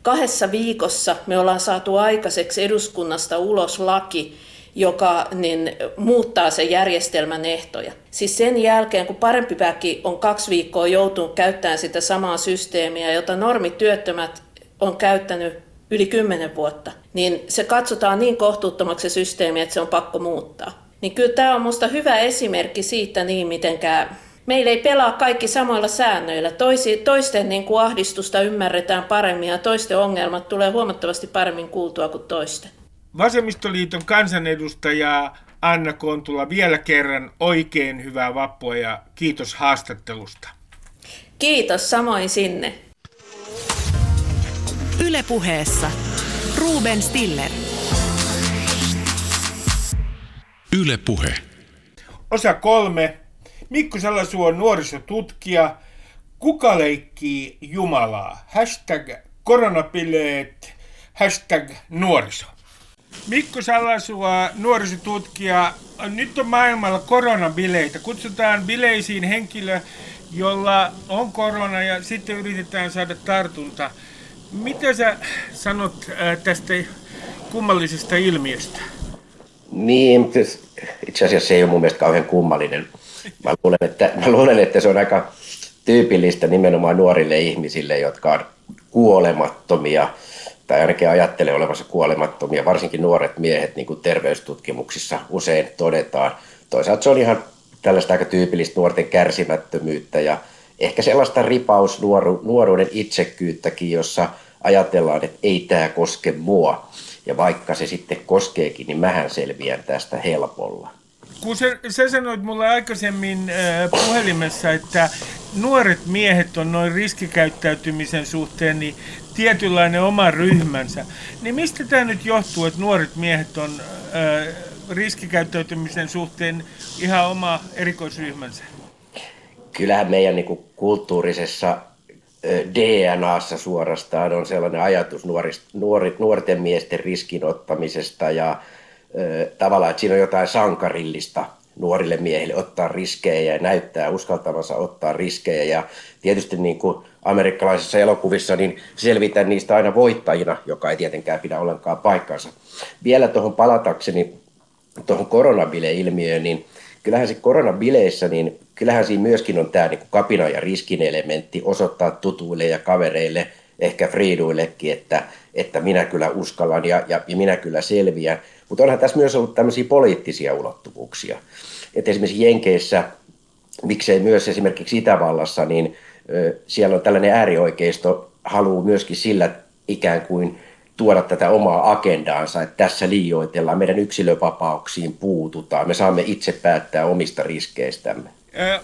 Kahdessa viikossa me ollaan saatu aikaiseksi eduskunnasta ulos laki, joka niin, muuttaa sen järjestelmän ehtoja. Siis sen jälkeen, kun parempi väki on kaksi viikkoa joutunut käyttämään sitä samaa systeemiä, jota normityöttömät on käyttänyt yli kymmenen vuotta, niin se katsotaan niin kohtuuttomaksi se systeemi, että se on pakko muuttaa. Niin kyllä tämä on minusta hyvä esimerkki siitä niin, mitenkään meillä ei pelaa kaikki samoilla säännöillä. Toisi, toisten niin kuin ahdistusta ymmärretään paremmin ja toisten ongelmat tulee huomattavasti paremmin kuultua kuin toisten. Vasemmistoliiton kansanedustaja Anna Kontula vielä kerran oikein hyvää vappua ja kiitos haastattelusta. Kiitos samoin sinne. Ylepuheessa Ruben Stiller. Ylepuhe. Osa kolme. Mikko Salasuo nuorisotutkija. Kuka leikkii Jumalaa? Hashtag koronapileet. Hashtag nuoriso. Mikko Salasuo, nuorisotutkija. Nyt on maailmalla koronabileitä. Kutsutaan bileisiin henkilö, jolla on korona ja sitten yritetään saada tartunta. Mitä sä sanot äh, tästä kummallisesta ilmiöstä? Niin, itse asiassa se ei ole mun mielestä kauhean kummallinen. Mä luulen, että, mä luulen, että se on aika tyypillistä nimenomaan nuorille ihmisille, jotka on kuolemattomia tai ainakin ajattelee olevansa kuolemattomia, varsinkin nuoret miehet, niin kuin terveystutkimuksissa usein todetaan. Toisaalta se on ihan tällaista aika tyypillistä nuorten kärsimättömyyttä ja ehkä sellaista ripaus nuoru, nuoruuden itsekyyttäkin, jossa ajatellaan, että ei tämä koske mua. Ja vaikka se sitten koskeekin, niin mähän selviän tästä helpolla. Kun sä, sä sanoit mulle aikaisemmin äh, puhelimessa, että nuoret miehet on noin riskikäyttäytymisen suhteen niin tietynlainen oma ryhmänsä, niin mistä tämä nyt johtuu, että nuoret miehet on äh, riskikäyttäytymisen suhteen ihan oma erikoisryhmänsä? Kyllähän meidän niin kuin, kulttuurisessa DNAssa suorastaan on sellainen ajatus nuorist, nuori, nuorten miesten riskinottamisesta ja tavallaan, että siinä on jotain sankarillista nuorille miehille ottaa riskejä ja näyttää uskaltavansa ottaa riskejä. Ja tietysti niin kuin amerikkalaisissa elokuvissa niin selvitään niistä aina voittajina, joka ei tietenkään pidä ollenkaan paikkansa. Vielä tuohon palatakseni tuohon koronabileilmiöön, niin kyllähän se koronabileissä, niin kyllähän siinä myöskin on tämä niin kapina ja riskin elementti osoittaa tutuille ja kavereille, ehkä friiduillekin, että, että minä kyllä uskallan ja, ja, ja minä kyllä selviän. Mutta onhan tässä myös ollut tämmöisiä poliittisia ulottuvuuksia. Että esimerkiksi Jenkeissä, miksei myös esimerkiksi Itävallassa, niin ö, siellä on tällainen äärioikeisto haluaa myöskin sillä ikään kuin tuoda tätä omaa agendaansa, että tässä liioitellaan, meidän yksilövapauksiin puututaan, me saamme itse päättää omista riskeistämme.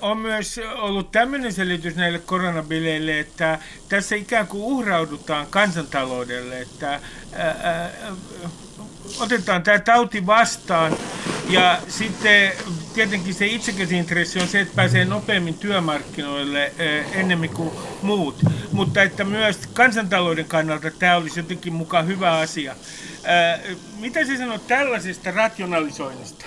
On myös ollut tämmöinen selitys näille koronabileille, että tässä ikään kuin uhraudutaan kansantaloudelle, että otetaan tämä tauti vastaan ja sitten tietenkin se itsekäsintressi on se, että pääsee nopeammin työmarkkinoille ennemmin kuin muut, mutta että myös kansantalouden kannalta tämä olisi jotenkin mukaan hyvä asia. Mitä sä sanot tällaisesta rationalisoinnista?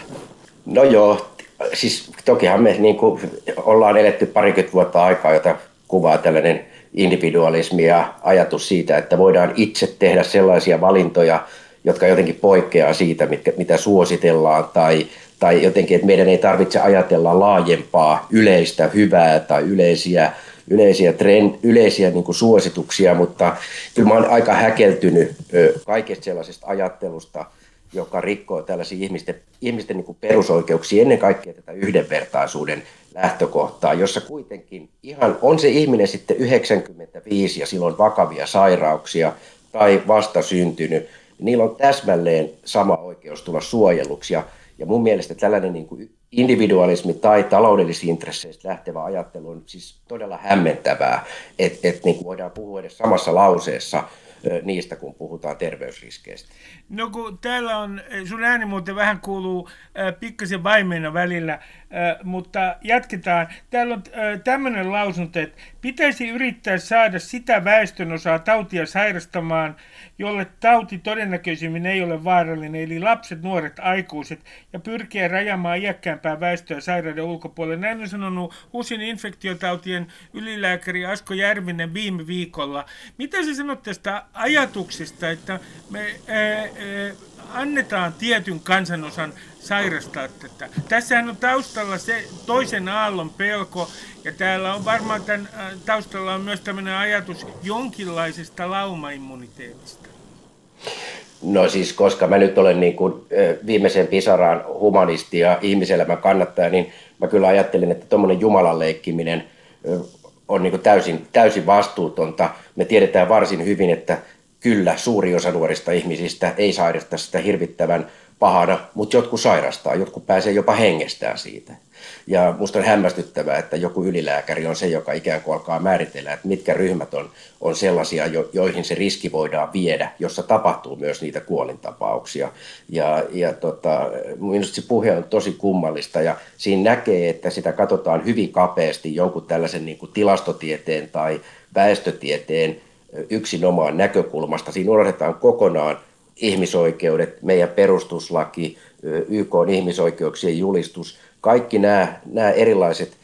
No joo, siis tokihan me niin kuin, ollaan eletty parikymmentä vuotta aikaa, jota kuvaa tällainen individualismi ja ajatus siitä, että voidaan itse tehdä sellaisia valintoja, jotka jotenkin poikkeaa siitä, mitkä, mitä suositellaan, tai, tai jotenkin, että meidän ei tarvitse ajatella laajempaa yleistä hyvää tai yleisiä, yleisiä, trend, yleisiä niin kuin suosituksia, mutta kyllä mä olen aika häkeltynyt kaikesta sellaisesta ajattelusta, joka rikkoo tällaisia ihmisten, ihmisten niin kuin perusoikeuksia, ennen kaikkea tätä yhdenvertaisuuden lähtökohtaa, jossa kuitenkin ihan on se ihminen sitten 95 ja silloin vakavia sairauksia tai vastasyntynyt, niillä on täsmälleen sama oikeus tulla suojelluksi. Ja, ja mun mielestä tällainen niin kuin individualismi tai taloudellisista intresseistä lähtevä ajattelu on siis todella hämmentävää, että et, niin voidaan puhua edes samassa lauseessa niistä, kun puhutaan terveysriskeistä. No kun täällä on, sun ääni muuten vähän kuuluu äh, pikkasen vaimeena välillä, mutta jatketaan. Täällä on tämmöinen lausunto, että pitäisi yrittää saada sitä väestönosaa tautia sairastamaan, jolle tauti todennäköisimmin ei ole vaarallinen, eli lapset, nuoret, aikuiset, ja pyrkiä rajamaan iäkkäämpää väestöä sairauden ulkopuolelle. Näin on sanonut HUSin infektiotautien ylilääkäri Asko Järvinen viime viikolla. Mitä sä sanot tästä ajatuksesta, että me ää, ää, annetaan tietyn kansanosan sairastaa tätä. Tässähän on taustalla se toisen aallon pelko, ja täällä on varmaan tämän taustalla on myös tämmöinen ajatus jonkinlaisesta laumaimmuniteetista. No siis, koska mä nyt olen niin kuin viimeisen pisaraan humanisti ja ihmiselämän kannattaja, niin mä kyllä ajattelin, että tuommoinen Jumalan leikkiminen on niin kuin täysin, täysin vastuutonta. Me tiedetään varsin hyvin, että kyllä suuri osa nuorista ihmisistä ei sairasta sitä hirvittävän pahana, mutta jotkut sairastaa, jotkut pääsee jopa hengestään siitä. Ja musta on hämmästyttävää, että joku ylilääkäri on se, joka ikään kuin alkaa määritellä, että mitkä ryhmät on, on sellaisia, jo, joihin se riski voidaan viedä, jossa tapahtuu myös niitä kuolintapauksia. Ja, ja tota, minusta se puhe on tosi kummallista ja siinä näkee, että sitä katsotaan hyvin kapeasti jonkun tällaisen niin kuin tilastotieteen tai väestötieteen yksinomaan näkökulmasta. Siinä unohdetaan kokonaan ihmisoikeudet, meidän perustuslaki, YK on ihmisoikeuksien julistus, kaikki nämä, nämä erilaiset,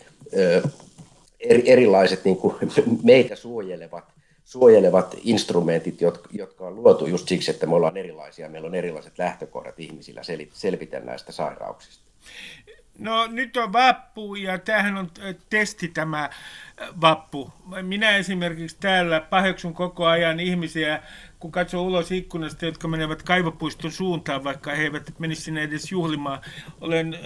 erilaiset niin kuin *laughs* meitä suojelevat, suojelevat instrumentit, jotka, jotka on luotu just siksi, että me ollaan erilaisia, meillä on erilaiset lähtökohdat ihmisillä selvitä näistä sairauksista. No nyt on vappu ja tämähän on testi tämä vappu. Minä esimerkiksi täällä paheksun koko ajan ihmisiä kun katsoo ulos ikkunasta, jotka menevät kaivopuiston suuntaan, vaikka he eivät menisi sinne edes juhlimaan. Olen äh,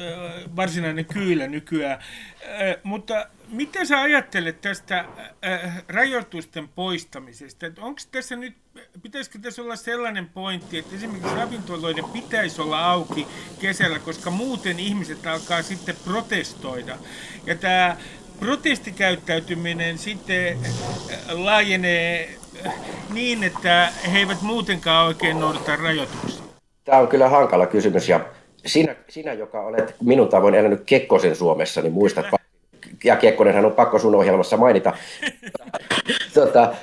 varsinainen kyylä nykyään. Äh, mutta mitä sä ajattelet tästä äh, rajoitusten poistamisesta? Onko tässä nyt, pitäisikö tässä olla sellainen pointti, että esimerkiksi ravintoloiden pitäisi olla auki kesällä, koska muuten ihmiset alkaa sitten protestoida. Ja tämä protestikäyttäytyminen sitten laajenee niin, että he eivät muutenkaan oikein noudata rajoituksia? Tämä on kyllä hankala kysymys ja sinä, sinä joka olet minun tavoin elänyt Kekkosen Suomessa, niin muistat, ja Kekkonenhan on pakko sun ohjelmassa mainita, *laughs* tota,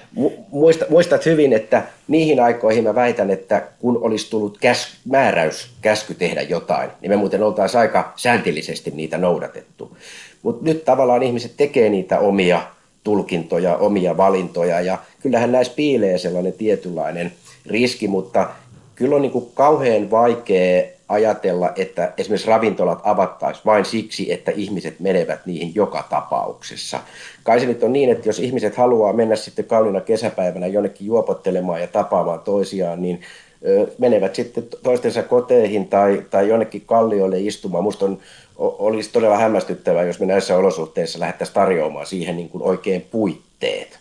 muistat, muistat hyvin, että niihin aikoihin mä väitän, että kun olisi tullut käs, määräys, käsky tehdä jotain, niin me muuten oltaisiin aika sääntillisesti niitä noudatettu. Mutta nyt tavallaan ihmiset tekee niitä omia tulkintoja, omia valintoja ja kyllähän näissä piilee sellainen tietynlainen riski, mutta kyllä on niin kuin kauhean vaikea ajatella, että esimerkiksi ravintolat avattaisiin vain siksi, että ihmiset menevät niihin joka tapauksessa. Kai se nyt on niin, että jos ihmiset haluaa mennä sitten kauniina kesäpäivänä jonnekin juopottelemaan ja tapaamaan toisiaan, niin menevät sitten toistensa koteihin tai, tai jonnekin kallioille istumaan. Musta on olisi todella hämmästyttävää, jos me näissä olosuhteissa lähdettäisiin tarjoamaan siihen niin kuin oikein puitteet,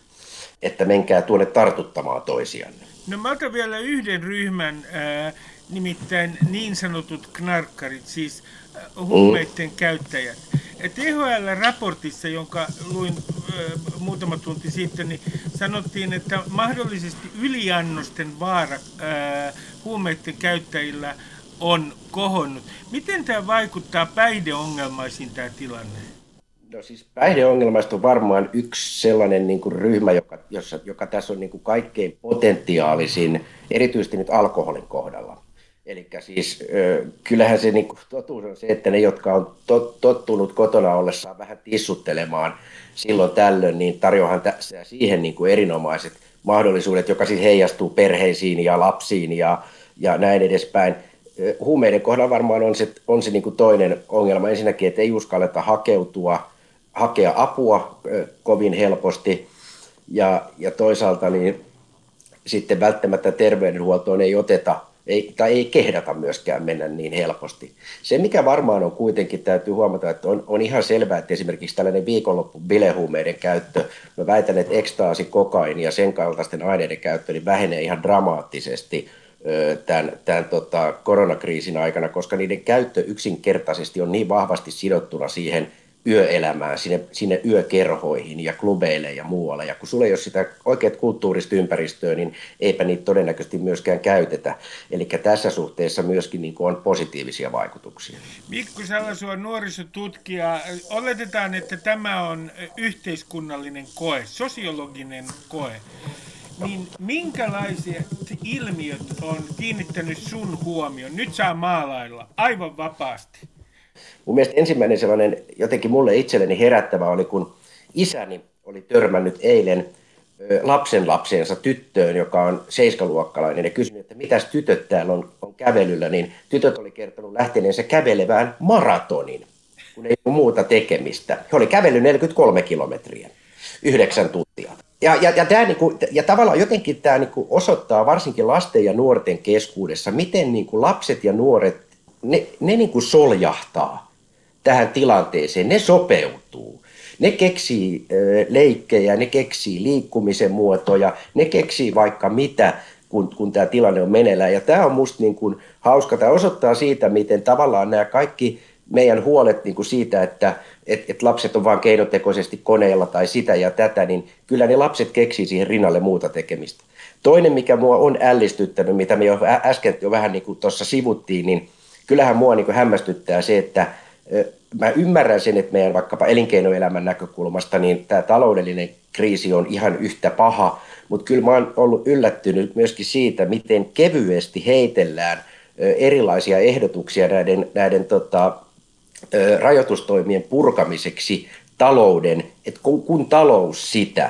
että menkää tuonne tartuttamaan toisianne. No mä otan vielä yhden ryhmän, äh, nimittäin niin sanotut knarkkarit, siis äh, huumeiden käyttäjät. THL-raportissa, jonka luin äh, muutama tunti sitten, niin sanottiin, että mahdollisesti yliannosten vaara äh, huumeiden käyttäjillä on kohonnut. Miten tämä vaikuttaa päihdeongelmaisiin tämä tilanne? No siis päihdeongelmaista on varmaan yksi sellainen niin kuin ryhmä, joka, jossa, joka tässä on niin kuin kaikkein potentiaalisin, erityisesti nyt alkoholin kohdalla. Eli siis kyllähän se niin kuin, totuus on se, että ne, jotka on tot, tottunut kotona ollessaan vähän tissuttelemaan silloin tällöin, niin tarjoahan tässä siihen niin kuin erinomaiset mahdollisuudet, joka siis heijastuu perheisiin ja lapsiin ja, ja näin edespäin huumeiden kohdalla varmaan on se, on se niin kuin toinen ongelma. Ensinnäkin, että ei uskalleta hakeutua, hakea apua kovin helposti. Ja, ja toisaalta niin sitten välttämättä terveydenhuoltoon ei oteta ei, tai ei kehdata myöskään mennä niin helposti. Se, mikä varmaan on kuitenkin, täytyy huomata, että on, on ihan selvää, että esimerkiksi tällainen viikonloppu bilehuumeiden käyttö, mä väitän, että ekstaasi, kokaini ja sen kaltaisten aineiden käyttö niin vähenee ihan dramaattisesti – tämän, tämän tota, koronakriisin aikana, koska niiden käyttö yksinkertaisesti on niin vahvasti sidottuna siihen yöelämään, sinne, sinne yökerhoihin ja klubeille ja muualle. Ja kun sulla ei ole sitä oikeat kulttuurista ympäristöä, niin eipä niitä todennäköisesti myöskään käytetä. Eli tässä suhteessa myöskin niin on positiivisia vaikutuksia. Mikko Salasuo, nuorisotutkija. Oletetaan, että tämä on yhteiskunnallinen koe, sosiologinen koe niin minkälaiset ilmiöt on kiinnittänyt sun huomioon? Nyt saa maalailla aivan vapaasti. Mun mielestä ensimmäinen sellainen jotenkin mulle itselleni herättävä oli, kun isäni oli törmännyt eilen lapsen lapsensa tyttöön, joka on seiskaluokkalainen, ja kysynyt, että mitäs tytöt täällä on, on kävelyllä, niin tytöt oli kertonut lähteneensä kävelevään maratonin, kun ei ole muuta tekemistä. He oli kävellyt 43 kilometriä, yhdeksän tuntia. Ja, ja, ja, tämä niinku, ja tavallaan jotenkin tämä niinku osoittaa varsinkin lasten ja nuorten keskuudessa, miten niinku lapset ja nuoret, ne, ne niinku soljahtaa tähän tilanteeseen, ne sopeutuu. Ne keksii leikkejä, ne keksii liikkumisen muotoja, ne keksii vaikka mitä, kun, kun tämä tilanne on meneillään. Ja tämä on musta niin kuin hauska, tämä osoittaa siitä, miten tavallaan nämä kaikki meidän huolet niin kuin siitä, että että et lapset on vain keinotekoisesti koneella tai sitä ja tätä, niin kyllä ne lapset keksii siihen rinnalle muuta tekemistä. Toinen, mikä mua on ällistyttänyt, mitä me jo äsken jo vähän niin kuin tuossa sivuttiin, niin kyllähän mua niin hämmästyttää se, että mä ymmärrän sen, että meidän vaikkapa elinkeinoelämän näkökulmasta niin tämä taloudellinen kriisi on ihan yhtä paha, mutta kyllä mä oon ollut yllättynyt myöskin siitä, miten kevyesti heitellään erilaisia ehdotuksia näiden, näiden tota, rajoitustoimien purkamiseksi talouden, että kun, kun talous sitä,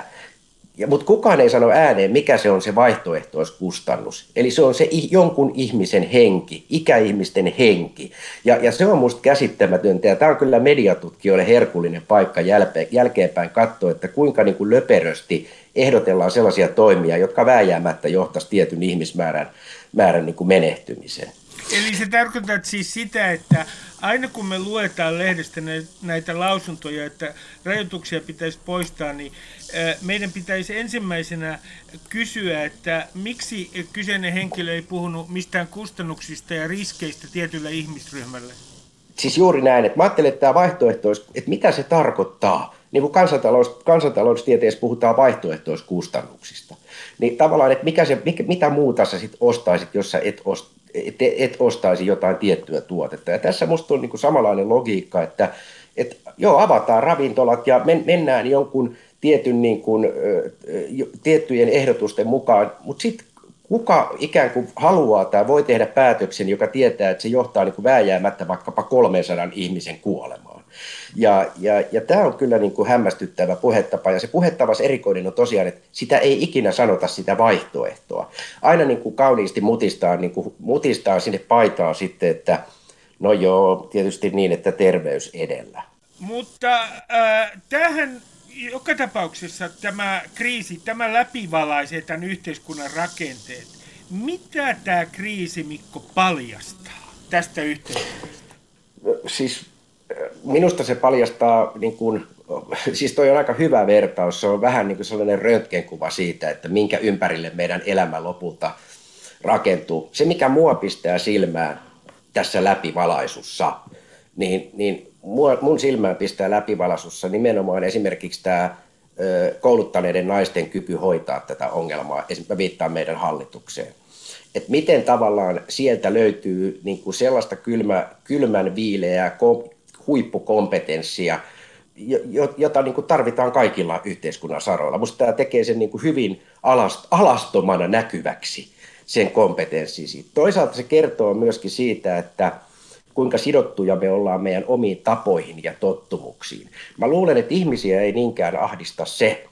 ja, mutta kukaan ei sano ääneen, mikä se on se vaihtoehtoiskustannus. Eli se on se jonkun ihmisen henki, ikäihmisten henki. Ja, ja se on musta käsittämätöntä. Ja tämä on kyllä mediatutkijoille herkullinen paikka jälkeenpäin katsoa, että kuinka niin kuin löperösti ehdotellaan sellaisia toimia, jotka vääjäämättä johtaisi tietyn ihmismäärän määrän niin kuin menehtymiseen. Eli se tarkoittaa siis sitä, että aina kun me luetaan lehdestä näitä lausuntoja, että rajoituksia pitäisi poistaa, niin meidän pitäisi ensimmäisenä kysyä, että miksi kyseinen henkilö ei puhunut mistään kustannuksista ja riskeistä tietylle ihmisryhmälle? Siis juuri näin, että mä ajattelen, että tämä vaihtoehtois, että mitä se tarkoittaa. Niin kuin kansantalous, kansantaloustieteessä puhutaan vaihtoehtoiskustannuksista. Niin tavallaan, että mikä se, mikä, mitä muuta sä sit ostaisit, jos sä et, ost, et, et ostaisi jotain tiettyä tuotetta. Ja tässä musta on niin kuin samanlainen logiikka, että et, joo, avataan ravintolat ja men, mennään jonkun tietyn, niin kuin, tiettyjen ehdotusten mukaan, mutta sitten kuka ikään kuin haluaa tai voi tehdä päätöksen, joka tietää, että se johtaa niin kuin vääjäämättä vaikkapa 300 ihmisen kuolemaan. Ja, ja, ja tämä on kyllä niin kuin hämmästyttävä puhetapa, ja se puhetavas erikoinen on tosiaan, että sitä ei ikinä sanota sitä vaihtoehtoa. Aina niin kuin kauniisti mutistaa, niin kuin mutistaa sinne paitaan sitten, että no joo, tietysti niin, että terveys edellä. Mutta äh, tähän joka tapauksessa tämä kriisi, tämä läpivalaisee tämän yhteiskunnan rakenteet. Mitä tämä kriisi, Mikko, paljastaa tästä yhteiskunnasta? Siis minusta se paljastaa, niin kuin, siis toi on aika hyvä vertaus, se on vähän niin kuin sellainen röntgenkuva siitä, että minkä ympärille meidän elämä lopulta rakentuu. Se, mikä mua pistää silmään tässä läpivalaisussa, niin, niin mun silmään pistää läpivalasussa nimenomaan esimerkiksi tämä kouluttaneiden naisten kyky hoitaa tätä ongelmaa. Esimerkiksi viittaan meidän hallitukseen. Et miten tavallaan sieltä löytyy niin kuin sellaista kylmä, kylmän viileää huippukompetenssia, jota niin kuin tarvitaan kaikilla yhteiskunnan saroilla. Minusta tämä tekee sen niin kuin hyvin alast, alastomana näkyväksi, sen kompetenssin. Toisaalta se kertoo myöskin siitä, että – kuinka sidottuja me ollaan meidän omiin tapoihin ja tottumuksiin. Mä luulen, että ihmisiä ei niinkään ahdista se,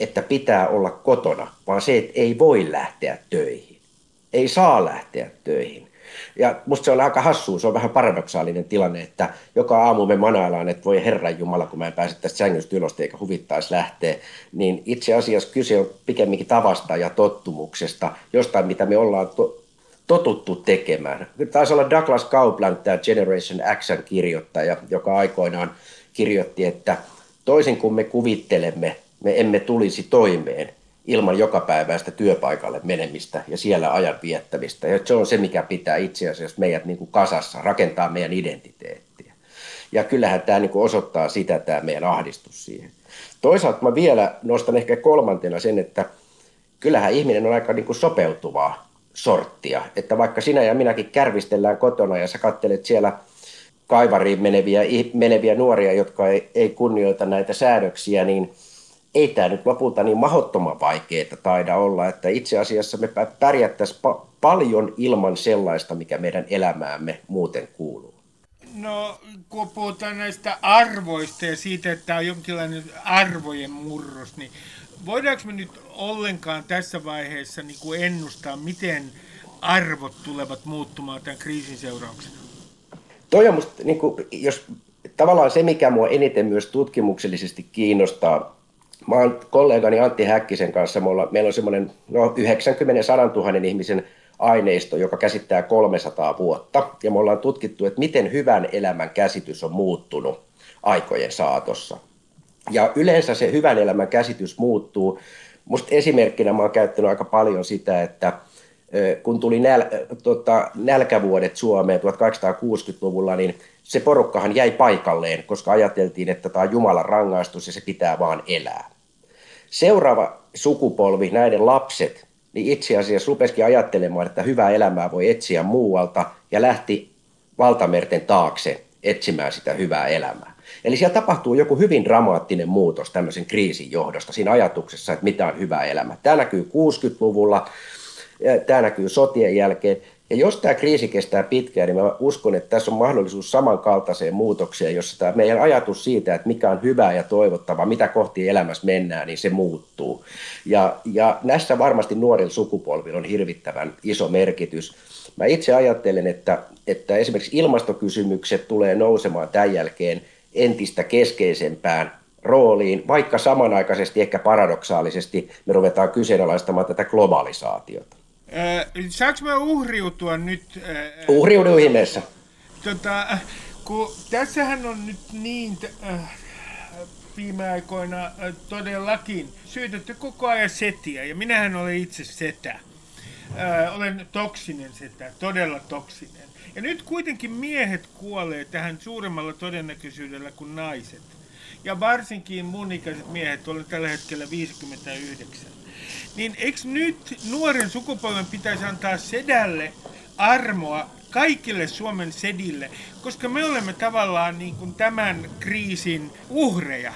että pitää olla kotona, vaan se, että ei voi lähteä töihin. Ei saa lähteä töihin. Ja musta se on aika hassua, se on vähän paradoksaalinen tilanne, että joka aamu me manaillaan, että voi Herran Jumala, kun mä en pääse tästä sängystä ylös eikä huvittaisi lähteä, niin itse asiassa kyse on pikemminkin tavasta ja tottumuksesta, jostain mitä me ollaan to- totuttu tekemään. Taisi olla Douglas Coupland, tämä Generation Xn kirjoittaja, joka aikoinaan kirjoitti, että toisin kuin me kuvittelemme, me emme tulisi toimeen ilman jokapäiväistä työpaikalle menemistä ja siellä ajan viettämistä. Ja se on se, mikä pitää itse asiassa meidät niin kuin kasassa, rakentaa meidän identiteettiä. Ja kyllähän tämä niin kuin osoittaa sitä, tämä meidän ahdistus siihen. Toisaalta mä vielä nostan ehkä kolmantena sen, että kyllähän ihminen on aika niin kuin sopeutuvaa sorttia. Että vaikka sinä ja minäkin kärvistellään kotona ja sä kattelet siellä kaivariin meneviä, meneviä nuoria, jotka ei, ei kunnioita näitä säädöksiä, niin ei tämä nyt lopulta niin mahottoman vaikeaa taida olla, että itse asiassa me pärjättäisiin pa- paljon ilman sellaista, mikä meidän elämäämme muuten kuuluu. No, kun puhutaan näistä arvoista ja siitä, että on jonkinlainen arvojen murros, niin voidaanko me nyt ollenkaan tässä vaiheessa niin kuin ennustaa, miten arvot tulevat muuttumaan tämän kriisin seurauksena? Toi on musta, niin kuin, jos tavallaan se, mikä mua eniten myös tutkimuksellisesti kiinnostaa, mä oon kollegani Antti Häkkisen kanssa, me meillä on semmoinen no, 90-100 000 ihmisen aineisto, joka käsittää 300 vuotta, ja me ollaan tutkittu, että miten hyvän elämän käsitys on muuttunut aikojen saatossa. Ja yleensä se hyvän elämän käsitys muuttuu. Musta esimerkkinä mä oon käyttänyt aika paljon sitä, että kun tuli näl, tota, nälkävuodet Suomeen 1860-luvulla, niin se porukkahan jäi paikalleen, koska ajateltiin, että tämä on Jumalan rangaistus ja se pitää vaan elää. Seuraava sukupolvi, näiden lapset, niin itse asiassa rupesikin ajattelemaan, että hyvää elämää voi etsiä muualta ja lähti valtamerten taakse etsimään sitä hyvää elämää. Eli siellä tapahtuu joku hyvin dramaattinen muutos tämmöisen kriisin johdosta siinä ajatuksessa, että mitä on hyvä elämä. Tämä näkyy 60-luvulla, tämä näkyy sotien jälkeen. Ja jos tämä kriisi kestää pitkään, niin mä uskon, että tässä on mahdollisuus samankaltaiseen muutokseen, jossa tämä meidän ajatus siitä, että mikä on hyvää ja toivottavaa, mitä kohti elämässä mennään, niin se muuttuu. Ja, ja näissä varmasti nuorilla sukupolvilla on hirvittävän iso merkitys. Mä itse ajattelen, että, että esimerkiksi ilmastokysymykset tulee nousemaan tämän jälkeen – entistä keskeisempään rooliin, vaikka samanaikaisesti ehkä paradoksaalisesti me ruvetaan kyseenalaistamaan tätä globalisaatiota. Äh, saanko mä uhriutua nyt? Äh, Uhriudu ihmeessä. Tota, kun tässähän on nyt niin äh, viime aikoina äh, todellakin syytetty koko ajan setiä, ja minähän olen itse setä. Äh, olen toksinen setä, todella toksinen. Ja nyt kuitenkin miehet kuolee tähän suuremmalla todennäköisyydellä kuin naiset. Ja varsinkin mun ikäiset miehet, olen tällä hetkellä 59. Niin eikö nyt nuoren sukupolven pitäisi antaa sedälle armoa kaikille Suomen sedille, koska me olemme tavallaan niin kuin tämän kriisin uhreja.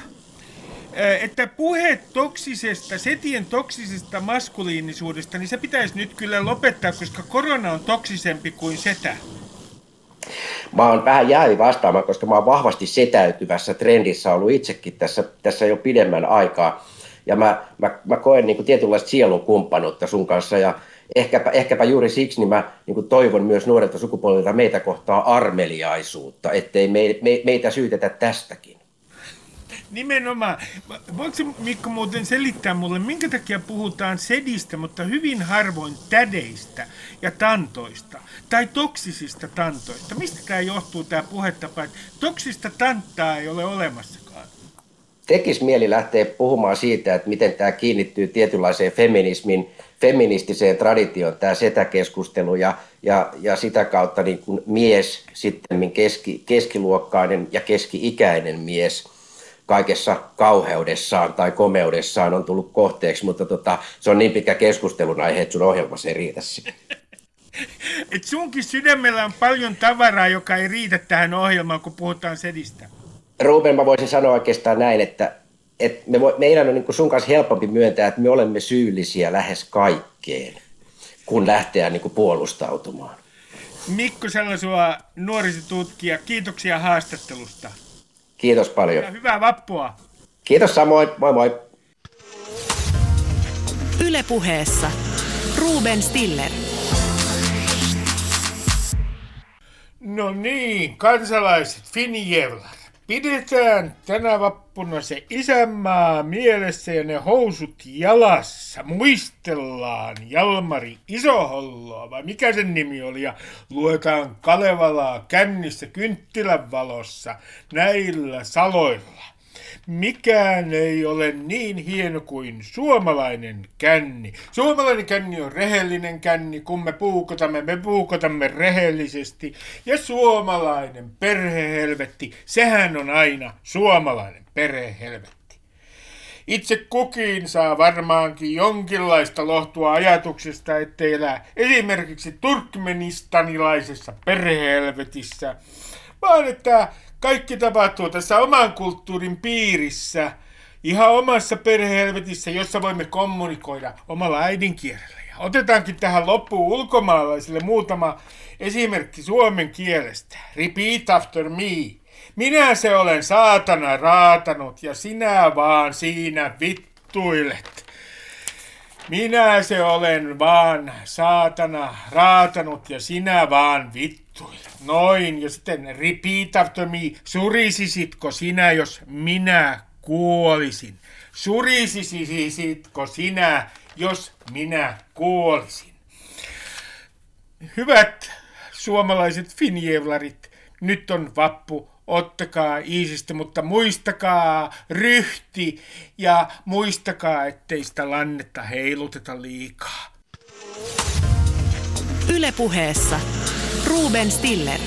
Että puhe toksisesta, setien toksisesta maskuliinisuudesta, niin se pitäisi nyt kyllä lopettaa, koska korona on toksisempi kuin setä. Mä oon vähän jäävi vastaamaan, koska mä oon vahvasti setäytyvässä trendissä ollut itsekin tässä, tässä jo pidemmän aikaa. Ja mä, mä, mä koen niin kuin tietynlaista sielun kumppanuutta sun kanssa ja ehkäpä, ehkäpä juuri siksi niin mä niin kuin toivon myös nuorelta sukupolvilta meitä kohtaa armeliaisuutta, ettei me, me, meitä syytetä tästäkin. Nimenomaan. Voitko Mikko muuten selittää mulle, minkä takia puhutaan sedistä, mutta hyvin harvoin tädeistä ja tantoista, tai toksisista tantoista? Mistä tämä johtuu tämä puhetapa, että toksista tanttaa ei ole olemassakaan? Tekis mieli lähteä puhumaan siitä, että miten tämä kiinnittyy tietynlaiseen feminismin, feministiseen traditioon, tämä setäkeskustelu, ja, ja, ja sitä kautta niin kuin mies, sitten keski, keskiluokkainen ja keski-ikäinen mies – kaikessa kauheudessaan tai komeudessaan on tullut kohteeksi, mutta tota, se on niin pitkä keskustelun aihe, että sun ohjelmassa ei riitä. Et sunkin sydämellä on paljon tavaraa, joka ei riitä tähän ohjelmaan, kun puhutaan sedistä. Ruben, mä voisin sanoa oikeastaan näin, että, että me vo, meidän on niin sun kanssa helpompi myöntää, että me olemme syyllisiä lähes kaikkeen, kun lähteä niin puolustautumaan. Mikko Salasua, nuorisotutkija, kiitoksia haastattelusta. Kiitos paljon. Ja hyvää vappua. Kiitos samoin. Moi moi. Ylepuheessa Ruben Stiller. No niin, kansalaiset, Finjevlar. Pidetään tänä vappuna se isänmaa mielessä ja ne housut jalassa. Muistellaan Jalmari Isoholloa, vai mikä sen nimi oli, ja luetaan Kalevalaa kännissä kynttilän valossa näillä saloilla. Mikään ei ole niin hieno kuin suomalainen känni. Suomalainen känni on rehellinen känni, kun me puukotamme, me puukotamme rehellisesti. Ja suomalainen perhehelvetti, sehän on aina suomalainen perhehelvetti. Itse kukin saa varmaankin jonkinlaista lohtua ajatuksesta, ettei elää esimerkiksi turkmenistanilaisessa perhehelvetissä, vaan että kaikki tapahtuu tässä oman kulttuurin piirissä, ihan omassa perhehelvetissä, jossa voimme kommunikoida omalla äidinkielellä. Ja otetaankin tähän loppuun ulkomaalaisille muutama esimerkki suomen kielestä. Repeat after me. Minä se olen saatana raatanut ja sinä vaan siinä vittuilet. Minä se olen vaan saatana raatanut ja sinä vaan vittuilet. Noin, ja sitten repeat after me. Surisisitko sinä, jos minä kuolisin? Surisisitko sinä, jos minä kuolisin? Hyvät suomalaiset finjevlarit, nyt on vappu ottakaa iisistä, mutta muistakaa ryhti ja muistakaa, ettei sitä lannetta heiluteta liikaa. Ylepuheessa Ruben Stiller.